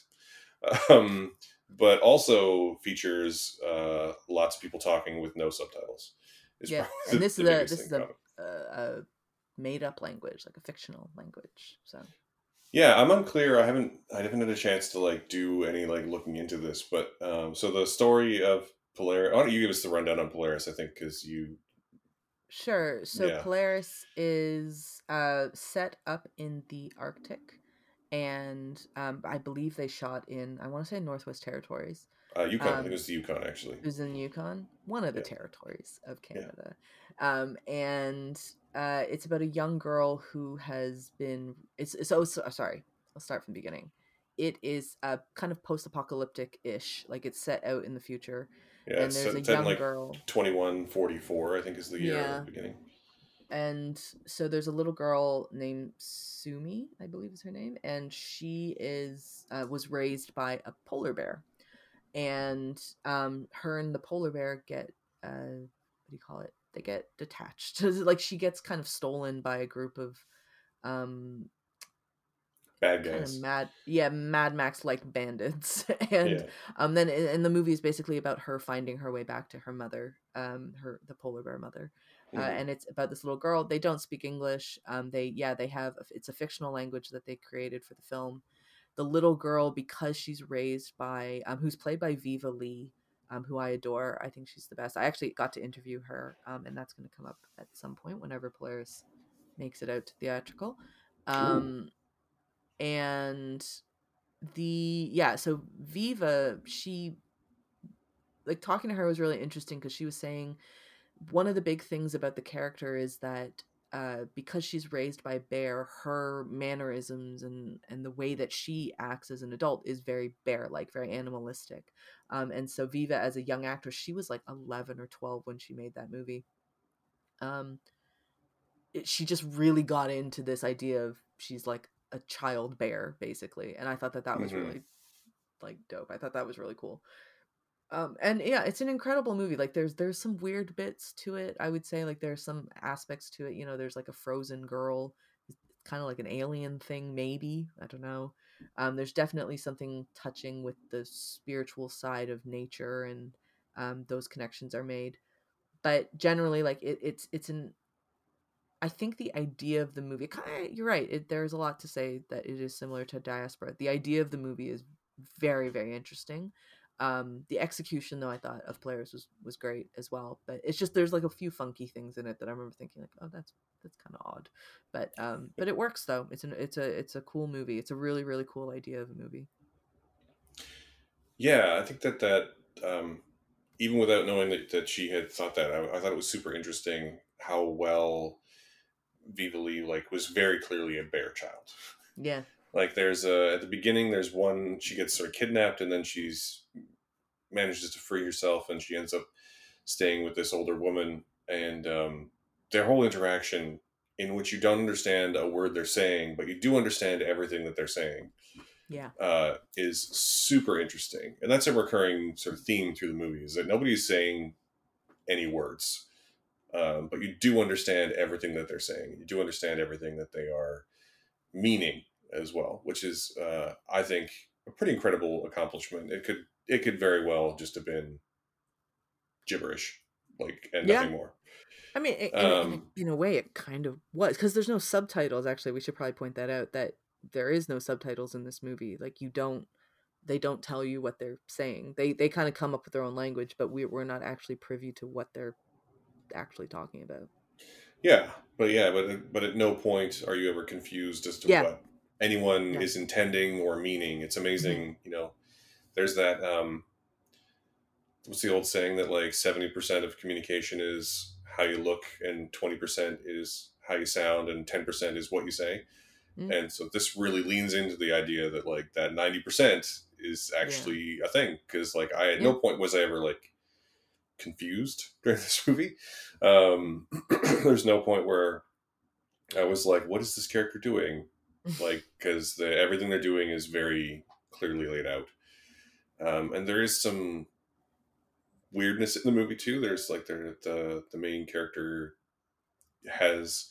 um, but also features uh, lots of people talking with no subtitles. yeah, and this is a this is a, a, a made up language, like a fictional language. So. Yeah, I'm unclear. I haven't I haven't had a chance to like do any like looking into this, but um, so the story of Polaris. Why don't you give us the rundown on Polaris? I think because you. Sure. So yeah. Polaris is uh, set up in the Arctic and um, I believe they shot in I want to say Northwest Territories. Uh, Yukon. Um, I think it was the Yukon actually. It was in Yukon, one of the yeah. territories of Canada, yeah. um, and uh, it's about a young girl who has been. It's, it's oh so, sorry. I'll start from the beginning. It is a kind of post-apocalyptic ish, like it's set out in the future. Yeah, and there's a young like girl. Twenty one forty four, I think, is the year yeah. the beginning and so there's a little girl named Sumi, I believe is her name, and she is uh, was raised by a polar bear, and um, her and the polar bear get uh, what do you call it? They get detached. like she gets kind of stolen by a group of um, bad guys, kind of mad, yeah, Mad Max like bandits, and yeah. um, then and the movie is basically about her finding her way back to her mother, um, her the polar bear mother uh, mm-hmm. and it's about this little girl. They don't speak English. Um, they yeah, they have it's a fictional language that they created for the film. The little girl, because she's raised by um, who's played by Viva Lee, um, who I adore. I think she's the best. I actually got to interview her, um, and that's going to come up at some point whenever Polaris makes it out to theatrical. Um, and the yeah, so Viva, she like talking to her was really interesting because she was saying one of the big things about the character is that uh, because she's raised by bear, her mannerisms and and the way that she acts as an adult is very bear like, very animalistic. Um, and so Viva, as a young actress, she was like eleven or twelve when she made that movie. Um, it, she just really got into this idea of she's like a child bear, basically, and I thought that that was mm-hmm. really like dope. I thought that was really cool um and yeah it's an incredible movie like there's there's some weird bits to it i would say like there's some aspects to it you know there's like a frozen girl kind of like an alien thing maybe i don't know um there's definitely something touching with the spiritual side of nature and um those connections are made but generally like it, it's it's an i think the idea of the movie kind of you're right it, there's a lot to say that it is similar to diaspora the idea of the movie is very very interesting um, the execution, though, I thought of Polaris was was great as well. But it's just there's like a few funky things in it that I remember thinking like, oh, that's that's kind of odd. But um, but it works though. It's an it's a it's a cool movie. It's a really really cool idea of a movie. Yeah, I think that that um, even without knowing that, that she had thought that, I, I thought it was super interesting how well Viva Lee like was very clearly a bear child. Yeah. Like there's a at the beginning there's one she gets sort of kidnapped and then she's manages to free herself and she ends up staying with this older woman and um, their whole interaction in which you don't understand a word they're saying but you do understand everything that they're saying Yeah. uh, is super interesting and that's a recurring sort of theme through the movie is that nobody's saying any words um, but you do understand everything that they're saying you do understand everything that they are meaning as well which is uh, i think a pretty incredible accomplishment it could it could very well just have been gibberish like and Yeah. nothing more I mean, i- in, a- in, Um, in a way, it kind of was because there's no subtitles. Actually, we should probably point that out. That there is no subtitles in this movie. Like you don't, they don't tell you what they're saying. They they kind of come up with their own language, but we we're not actually privy to what they're actually talking about. Yeah, but yeah, but but at no point are you ever confused as to Yeah. what anyone Yeah. is intending or meaning. It's amazing, you know. There's that um what's the old saying that like 70% of communication is how you look and 20% is how you sound and 10% is what you say. Mm. And so this really leans into the idea that like that 90% is actually a thing cuz like I at no point was I ever like confused during this movie. Um, there's no point where I was like, "What is this character doing?" Like, because the, everything they're doing is very clearly laid out, um, and there is some weirdness in the movie too. There's like the the, the main character has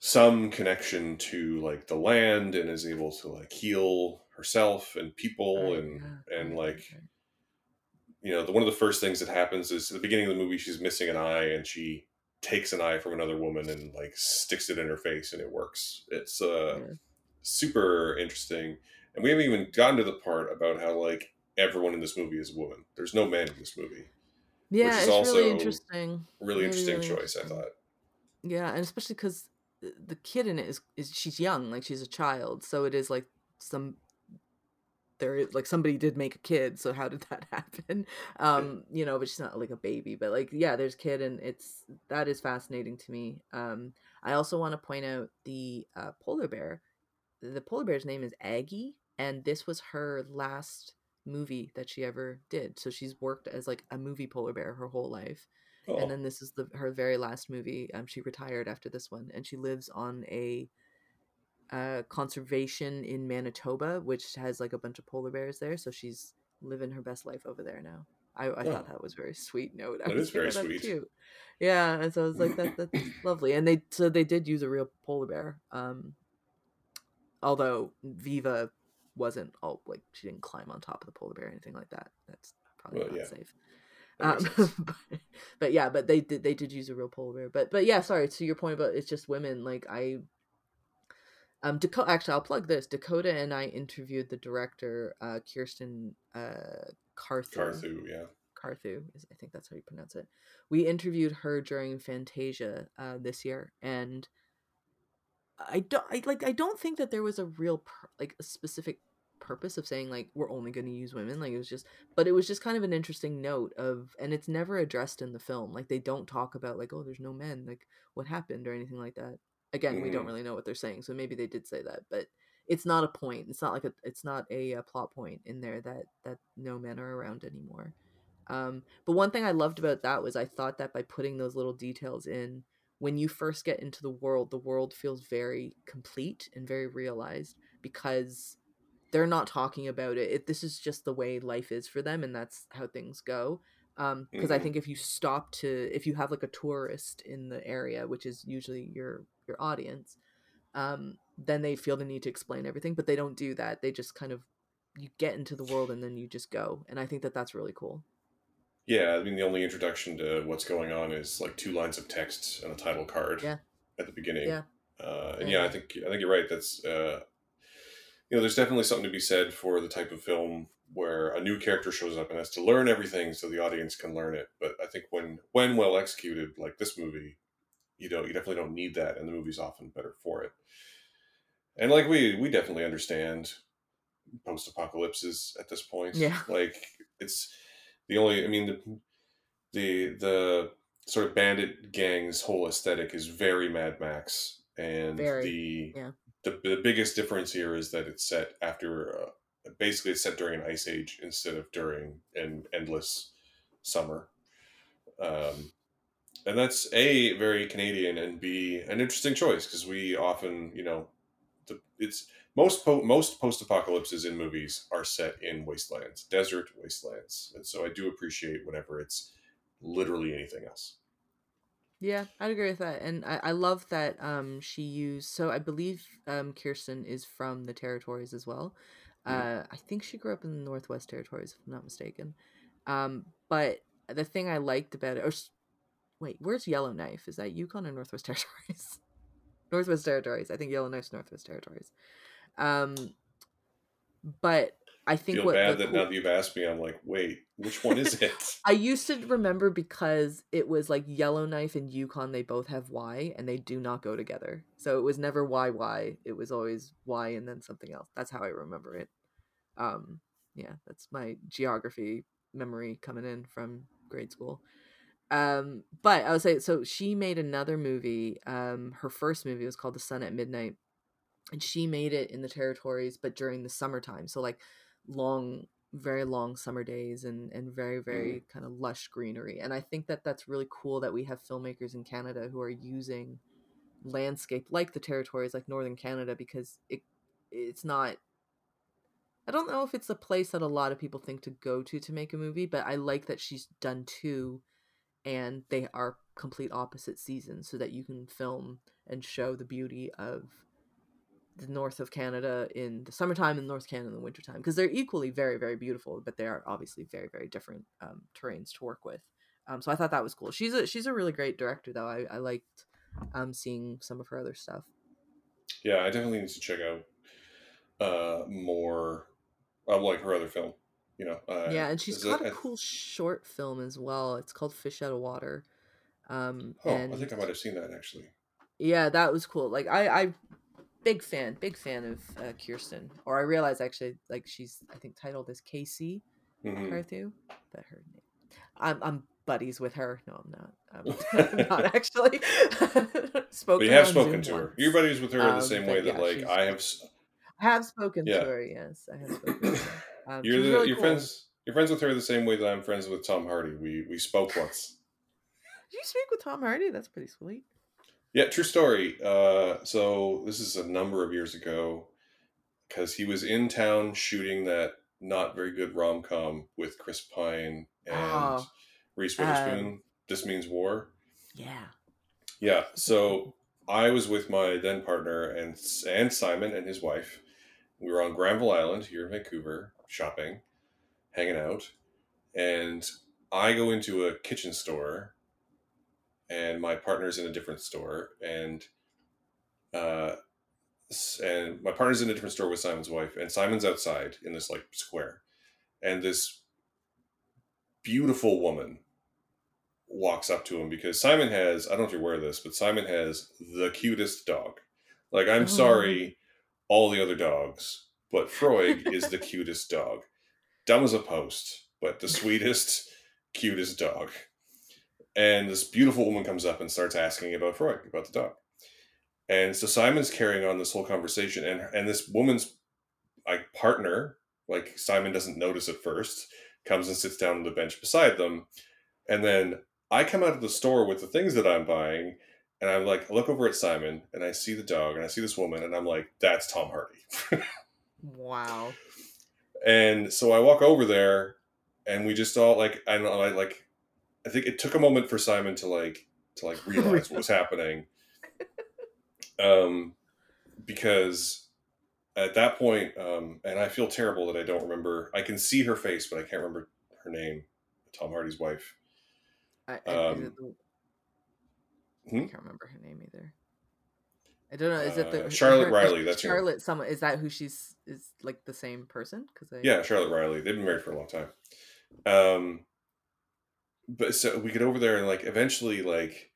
some connection to like the land and is able to like heal herself and people Right, and yeah, and like. You know, the, one of the first things that happens is at the beginning of the movie, she's missing an eye and she takes an eye from another woman and like sticks it in her face and it works. It's uh, Yeah. super interesting. And we haven't even gotten to the part about how like everyone in this movie is a woman. There's no man in this movie. Yeah, is it's also really interesting. Really, Really, interesting really choice, I thought. Yeah, and especially because the kid in it is is she's young, like she's a child, so it is like some there is like somebody did make a kid, so how did that happen? Um, you know, but she's not like a baby, but like yeah, there's kid, and it's that is fascinating to me. Um, I also want to point out the uh, polar bear. The polar bear's name is Aggie, and this was her last movie that she ever did. So she's worked as like a movie polar bear her whole life Oh, and then this is the her very last movie. Um, she retired after this one, and she lives on a uh, conservation in Manitoba, which has like a bunch of polar bears there. So she's living her best life over there now. I, I Oh. thought that was a very sweet note. I That is very "Oh, that's sweet." Cute. Yeah, and so I was like, that that's lovely. And they so they did use a real polar bear. Um, although Viva wasn't all like she didn't climb on top of the polar bear or anything like that. That's probably Well, not yeah. safe. Um, but, but yeah, but they did they did use a real polar bear. But but yeah, sorry to your point about it's just women. Like I, um, Dakota. Actually, I'll plug this. Dakota and I interviewed the director, uh, Kirsten, uh, Carthew. Carthew, yeah. Carthew is I think that's how you pronounce it. We interviewed her during Fantasia uh, this year, and I don't I like I don't think that there was a real pur- like a specific purpose of saying like we're only going to use women like it was just but it was just kind of an interesting note of and it's never addressed in the film like they don't talk about like oh there's no men like what happened or anything like that again we don't Mhm. really know what they're saying so maybe they did say that but it's not a point it's not like a it's not a, uh plot point in there that that no men are around anymore um but one thing i loved about that was i thought that by putting those little details in when you first get into the world the world feels very complete and very realized because they're not talking about it. it this is just the way life is for them and that's how things go um because i think if you stop to if you have like a tourist in the area which is usually your your audience um then they feel the need to explain everything but they don't do that they just kind of you get into the world and then you just go and i think that that's really cool Yeah, I mean, the only introduction to what's going on is like two lines of text and a title card Yeah. at the beginning. Yeah. Uh, and Yeah. yeah, I think I think you're right. That's uh, you know, there's definitely something to be said for the type of film where a new character shows up and has to learn everything so the audience can learn it. But I think when when well executed, like this movie, you know, you definitely don't need that, and the movie's often better for it. And like we we definitely understand post apocalypses at this point. Yeah. Like it's the only I mean the the the sort of bandit gang's whole aesthetic is very Mad Max, and Very, the, yeah. the the biggest difference here is that it's set after uh, basically it's set during an ice age instead of during an endless summer. Um, and that's a very Canadian and b an interesting choice because we often you know the, it's most po- most post apocalypses in movies are set in wastelands, desert wastelands, and so I do appreciate whenever it's literally anything else. Yeah, I'd agree with that, and I, I love that um she used. So I believe um Kirsten is from the territories as well. Mhm. Uh, I think she grew up in the Northwest Territories, if I'm not mistaken. Um, but the thing I liked about it, or wait, where's Yellowknife? Is that Yukon or Northwest Territories? Northwest Territories. I think Yellowknife's Northwest Territories. Um, but I think Feel what bad that cool- now that you've asked me, I'm like, wait, which one is it? I used to remember because it was like Yellowknife and Yukon, they both have Y and they do not go together. So it was never Y Y. It was always Y and then something else. That's how I remember it. Um, yeah, that's my geography memory coming in from grade school. Um, but I would say so she made another movie. Um, her first movie was called The Sun at Midnight. And she made it in the territories, but during the summertime. So like long very long summer days and and very very kind of lush greenery and i think that that's really cool that we have filmmakers in canada who are using landscape like the territories like northern canada because it it's not i don't know if it's a place that a lot of people think to go to to make a movie but i like that she's done two and they are complete opposite seasons so that you can film and show the beauty of the north of Canada in the summertime and North Canada in the wintertime because they're equally very very beautiful but they are obviously very very different um, terrains to work with. Um, so I thought that was cool. She's a she's a really great director though. I, I liked um, seeing some of her other stuff. Yeah, I definitely need to check out uh, more of like her other film. You know, uh, yeah and she's got it- a cool short film as well it's called Fish Out of Water um, Oh, and I think I might have seen that actually. yeah that was cool like I I big fan big fan of uh, Kirsten or I realized actually like she's I think titled as KC Mhm. Carthew, but her name. I'm I'm buddies with her. No, I'm not. I'm, I'm not actually. spoken But have spoken Zoom to her. once. You're buddies with her in Um, the same way that yeah, like I have. I have spoken Yeah. to her. Yes, I have spoken. to her. Um, You're the really you're cool. friends. You're friends with her the same way that I'm friends with Tom Hardy. We we spoke once. Did you speak with Tom Hardy? That's pretty sweet. Yeah, true story. Uh, so this is a number of years ago, because he was in town shooting that not very good rom com with Chris Pine and Oh, Reese Witherspoon. this means war. Yeah. Yeah. So I was with my then partner and and Simon and his wife. We were on Granville Island here in Vancouver shopping, hanging out, and I go into a kitchen store, and my partner's in a different store, and uh, and my partner's in a different store with Simon's wife, and Simon's outside in this like square, and this beautiful woman walks up to him because Simon has I don't know if you're aware of this, but Simon has the cutest dog. Like I'm Oh. sorry, all the other dogs, but Freud is the cutest dog. Dumb as a post, but the sweetest, cutest dog. And this beautiful woman comes up and starts asking about Freud, about the dog. And so Simon's carrying on this whole conversation, and and this woman's like partner, like Simon doesn't notice at first, comes and sits down on the bench beside them, and then I come out of the store with the things that I'm buying, and I'm like, I look over at Simon, and I see the dog, and I see this woman, and I'm like, that's Tom Hardy. Wow. and so I walk over there, and we just all like, I don't know, I like, I think it took a moment for Simon to like to like realize what was happening, um, because at that point, um, and I feel terrible that I don't remember. I can see her face, but I can't remember her name. Tom Hardy's wife. I, I, Um, the, hmm? I can't remember her name either. I don't know. Is it the Uh, Charlotte her- Riley, that's her- Charlotte. Someone is that who she's is like the same person? Because I Yeah, Charlotte Riley. They've been married for a long time. Um, but so we get over there and like eventually like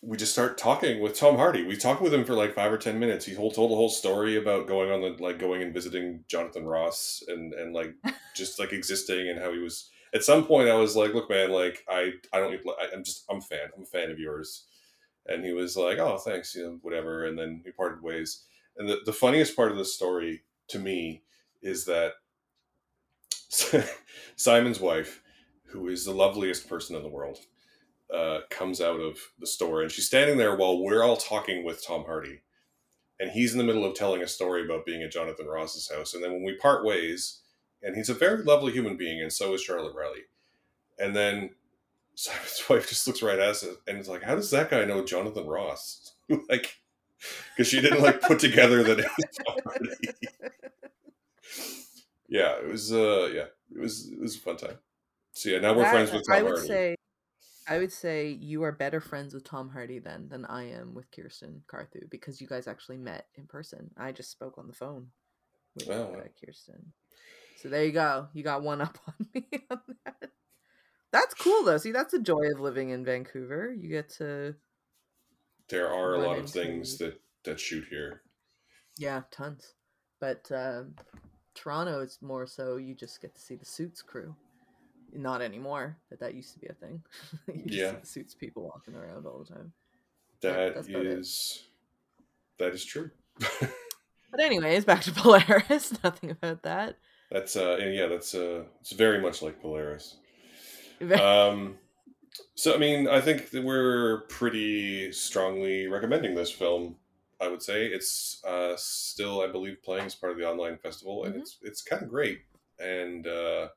we just start talking with Tom Hardy. We talk with him for like five or ten minutes. He whole told a whole story about going on the like going and visiting Jonathan Ross and and like just like existing and how he was. at some point I was like, look, man, like I I don't I, I'm just I'm a fan. I'm a fan of yours. And he was like, oh, thanks, you know, whatever. And then we parted ways. And the, the funniest part of the story to me is that Simon's wife, who is the loveliest person in the world, uh, comes out of the store and she's standing there while we're all talking with Tom Hardy. And he's in the middle of telling a story about being at Jonathan Ross's house. And then when we part ways, and he's a very lovely human being, and so is Charlotte Riley. And then Simon's wife just looks right at us and is like, "How does that guy know Jonathan Ross?" like, because she didn't like put together that it was Hardy. yeah, it was. uh Yeah, it was. It was a fun time. So yeah, now we're I, friends with Tom I would Hardy. say, I would say you are better friends with Tom Hardy then than I am with Kirsten Carthew because you guys actually met in person. I just spoke on the phone with Oh, uh, Kirsten. So there you go. You got one up on me on that. That's cool though. See, that's the joy of living in Vancouver. You get to there are a lot of things that that shoot here. yeah, tons. But um Toronto is more so you just get to see the suits crew. Not anymore, but that used to be a thing. you Yeah. see the suits people walking around all the time. That it. is that is true. But anyways, back to Polaris. Nothing about that. that's uh yeah, that's uh it's very much like Polaris. um, so I mean, I think that we're pretty strongly recommending this film. I would say it's uh, still, I believe, playing as part of the online festival, and Mhm. it's it's kind of great. And uh,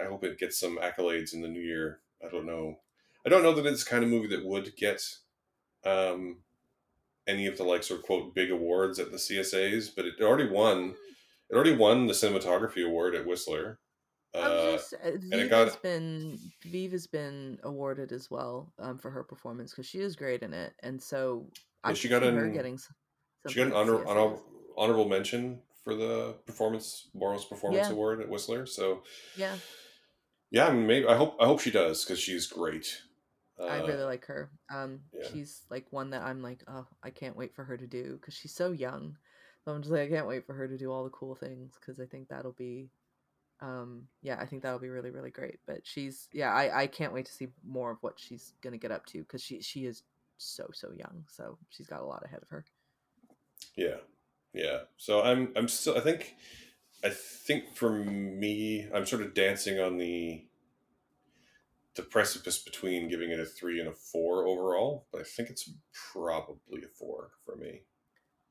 I hope it gets some accolades in the new year. I don't know. I don't know that it's the kind of movie that would get um, any of the like sort of quote big awards at the CSAs, but it already won. It already won the cinematography award at Whistler. Uh, just, Viva has been Viva has been awarded as well um, for her performance because she is great in it, and so I she got an- getting. She got an honor, honor, honorable mention for the performance Borsos Performance Yeah. Award at Whistler. So Yeah, yeah, I mean, maybe I hope I hope she does because she's great. Uh, I really like her. Um, yeah. she's like one that I'm like, oh, I can't wait for her to do because she's so young. So I'm just like, I can't wait for her to do all the cool things because I think that'll be, um, yeah, I think that'll be really really great. But she's, yeah, I I can't wait to see more of what she's gonna get up to because she she is so so young, so she's got a lot ahead of her. yeah, yeah. So I'm I'm still I think I think for me I'm sort of dancing on the the precipice between giving it a three and a four overall, but I think it's probably a four for me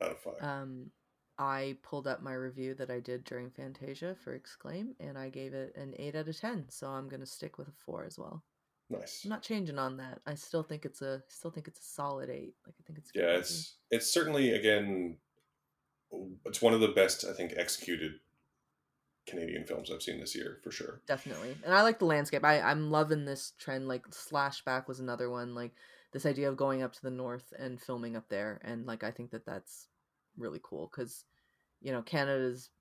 out of five. Um, I pulled up my review that I did during Fantasia for Exclaim, and I gave it an eight out of ten. So I'm gonna stick with a four as well. nice. I'm not changing on that. I still think it's a still think it's a solid eight. Like I think it's yeah movie. it's it's certainly again it's one of the best i think executed canadian films i've seen this year for sure definitely. And I like the landscape. I I'm loving this trend. Like Slashback was another one. Like this idea of going up to the north and filming up there, and like I think that that's really cool because you know Canada's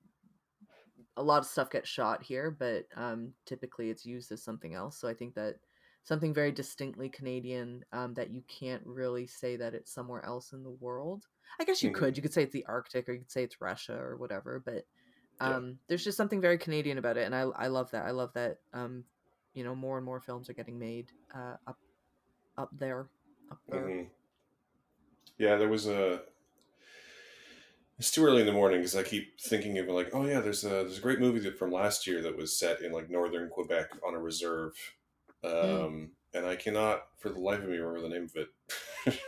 a lot of stuff gets shot here, but um, typically it's used as something else. So I think that something very distinctly Canadian um, that you can't really say that it's somewhere else in the world. I guess you Mhm. could. You could say it's the Arctic, or you could say it's Russia, or whatever. But Yeah. um, there's just something very Canadian about it, and I I love that. I love that. Um, you know, more and more films are getting made uh, up up there, up there. Mhm. yeah there was a it's too early in the morning because i keep thinking of like oh yeah there's a there's a great movie that from last year that was set in like northern quebec on a reserve um Mm. and i cannot for the life of me remember the name of it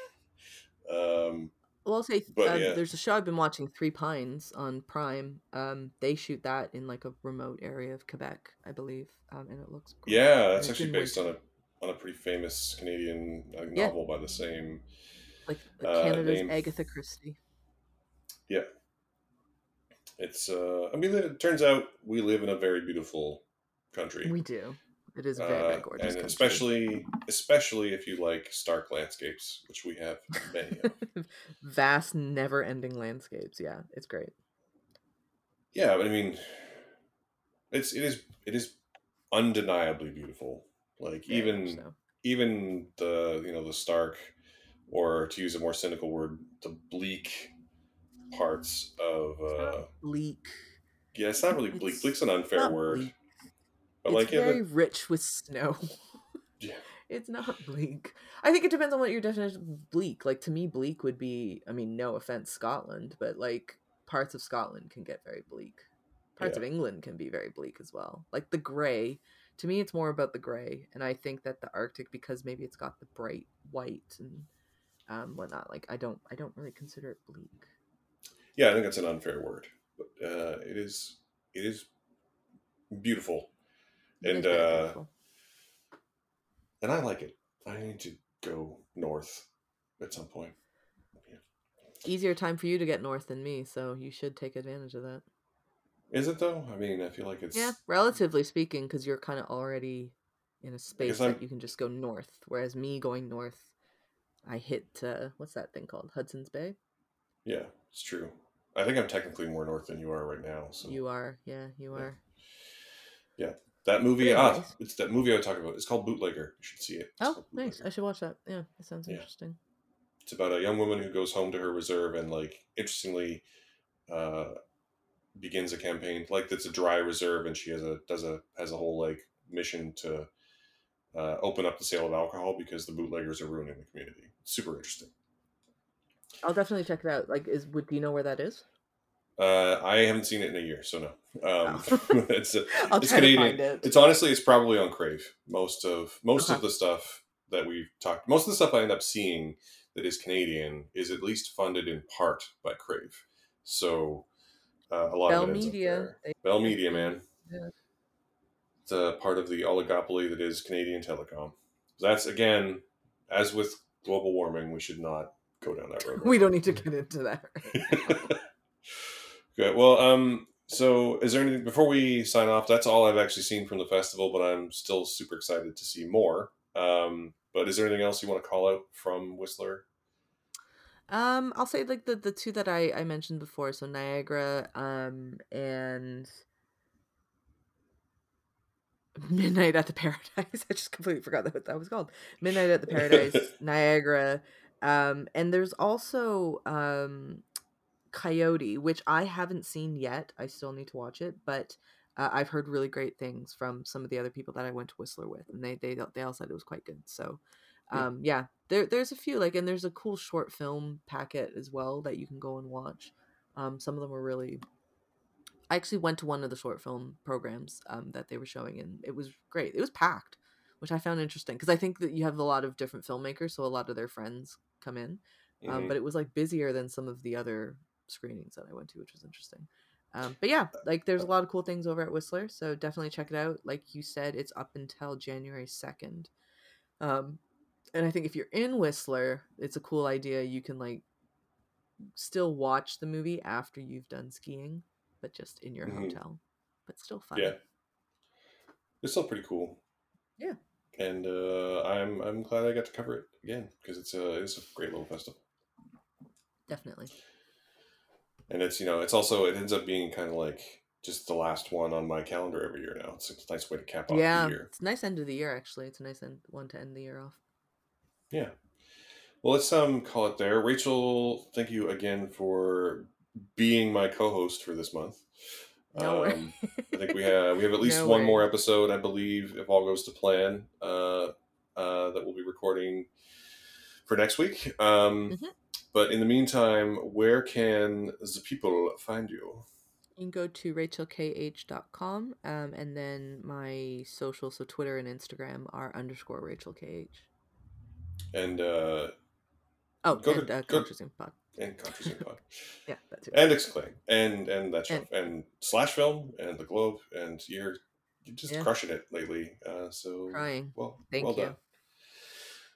um Well, I'll say But, uh, yeah. there's a show I've been watching, Three Pines on Prime. Um, they shoot that in like a remote area of Quebec, I believe, um, and it looks great. Yeah, that's it's actually based on a on a pretty famous Canadian uh, Yeah. novel by the same. like uh, Canada's name- Agatha Christie. Yeah, it's. uh I mean, it turns out we live in a very beautiful country, We do. It is a very, uh, very gorgeous. and country. especially especially if you like stark landscapes, which we have many. of. vast, never-ending landscapes. Yeah, it's great. yeah, but I mean, it's it is it is undeniably beautiful. Like Very much even so. even the you know the stark or to use a more cynical word the bleak parts of uh bleak. yeah it's not really bleak It's bleak's an unfair word bleak. But it's like, yeah, very the- rich with snow. Yeah. It's not bleak. I think it depends on what your definition of bleak. Like to me, bleak would be I mean, no offense, Scotland, but like parts of Scotland can get very bleak. Parts Yeah. of England can be very bleak as well. Like the grey. To me it's more about the grey. And I think that the Arctic, because maybe it's got the bright white and um whatnot, like I don't I don't really consider it bleak. Yeah, I think that's an unfair word, but uh, it is it is beautiful, and uh, beautiful. and I like it. I need to go north at some point. Easier time for you to get north than me, so you should take advantage of that. Is it though? I mean, I feel like it's Yeah, relatively speaking, because you're kind of already in a space I'm- that you can just go north. Whereas me going north, I hit uh, what's that thing called? Hudson's Bay. yeah, it's true. I think I'm technically more north than you are right now. So You are, yeah, you are. Yeah. are. that movie, ah, anyways. it's that movie I was talking about. It's called Bootlegger. You should see it. It's Oh, nice. I should watch that. Yeah, that sounds Yeah. interesting. It's about a young woman who goes home to her reserve and, like, interestingly, uh, begins a campaign. Like, it's a dry reserve, and she has a does a has a whole like mission to uh, open up the sale of alcohol because the bootleggers are ruining the community. Super interesting. I'll definitely check it out. Like, is would do you know where that is? Uh, I haven't seen it in a year, so no. Um, Oh. it's a, I'll it's Canadian. it. It's honestly, it's probably on Crave. Most of most Okay. of the stuff that we've talked, most of the stuff I end up seeing that is Canadian is at least funded in part by Crave. So uh, a lot Bell of it Media. Bell Media, man. Yeah. It's a part of the oligopoly that is Canadian Telecom. That's again, as with global warming, we should not go down that road. we don't need to get into that. Good. Well, um, so is there anything before we sign off? That's all I've actually seen from the festival, but I'm still super excited to see more. Um, but is there anything else you want to call out from Whistler? Um, I'll say like the the two that I I mentioned before, so Niagara, um, and Midnight at the Paradise. I just completely forgot that what that was called. Midnight at the Paradise, Niagara, um, and there's also um, Coyote, which I haven't seen yet. I still need to watch it, but uh, I've heard really great things from some of the other people that I went to Whistler with, and they they they all said it was quite good. So, um, yeah, there there's a few like, and there's a cool short film packet as well that you can go and watch. Um, some of them were really. I actually went to one of the short film programs um, that they were showing, and it was great. It was packed, which I found interesting because I think that you have a lot of different filmmakers, so a lot of their friends come in um, Mhm. but it was like busier than some of the other screenings that I went to, which was interesting. Um, but yeah, like there's a lot of cool things over at Whistler, so definitely check it out. Like you said, it's up until January second, um, and I think if you're in Whistler, it's a cool idea. You can like still watch the movie after you've done skiing, but just in your Mhm. hotel, but still fun. Yeah, it's still pretty cool. Yeah. And uh, I'm I'm glad I got to cover it again because it's a it's a great little festival, definitely. and it's you know it's also it ends up being kind of like just the last one on my calendar every year now. It's a nice way to cap off Yeah, the year. it's a nice end of the year. Actually, it's a nice end one to end the year off. Yeah. Well, let's um call it there. Rachel, thank you again for being my co-host for this month. No. Um, I think we have we have at least No one more episode, I believe, if all goes to plan, uh, uh, that we'll be recording for next week. Um, Mhm. But in the meantime, where can the people find you? You can go to rachelkh.com um, and then my social, so Twitter and Instagram are underscore rachelkh. And uh, Oh, Go to- and uh, go- Pod. And ContraZoom Pod. Yeah, that's it. and exclaim and and that stuff And- and, slash film and the globe and you're you're just Yeah. crushing it lately uh so Crying. well Thank well you. done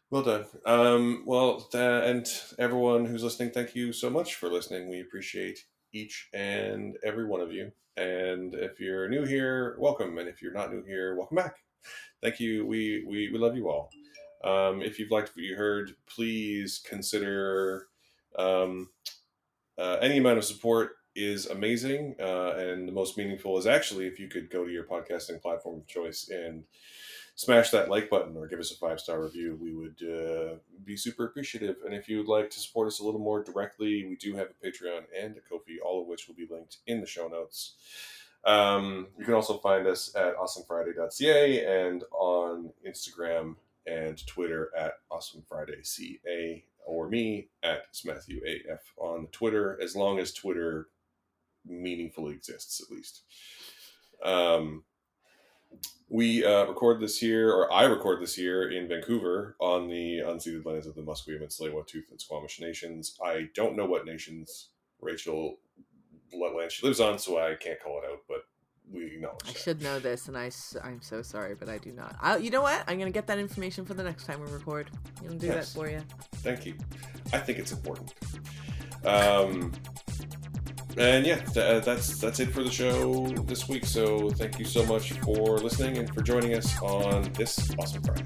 well done um well tha- and everyone who's listening thank you so much for listening we appreciate each and every one of you and if you're new here welcome and if you're not new here welcome back thank you we we, we love you all um, if you've liked what you heard please consider um, uh, any amount of support is amazing uh, and the most meaningful is actually if you could go to your podcasting platform of choice and smash that like button or give us a five star review. We would uh, be super appreciative. And if you would like to support us a little more directly we do have a patreon and a kofi all of which will be linked in the show notes. Um, you can also find us at awesomefriday.ca and on Instagram and Twitter at awesomefridayca or me at SmatthewAF on Twitter, as long as Twitter meaningfully exists, at least. Um, we uh, record this here, or I record this here in Vancouver on the unceded lands of the Musqueam and Tsleil-Waututh and Squamish nations. I don't know what nations Rachel land she lives on, so I can't call it out, but we acknowledge. I that. should know this, and I I'm so sorry, but I do not. I, you know what? I'm gonna get that information for the next time we record. I'm gonna do Yes. that for you. Thank you. I think it's important. Um, and yeah, th- uh, that's that's it for the show this week. So thank you so much for listening and for joining us on this awesome Friday.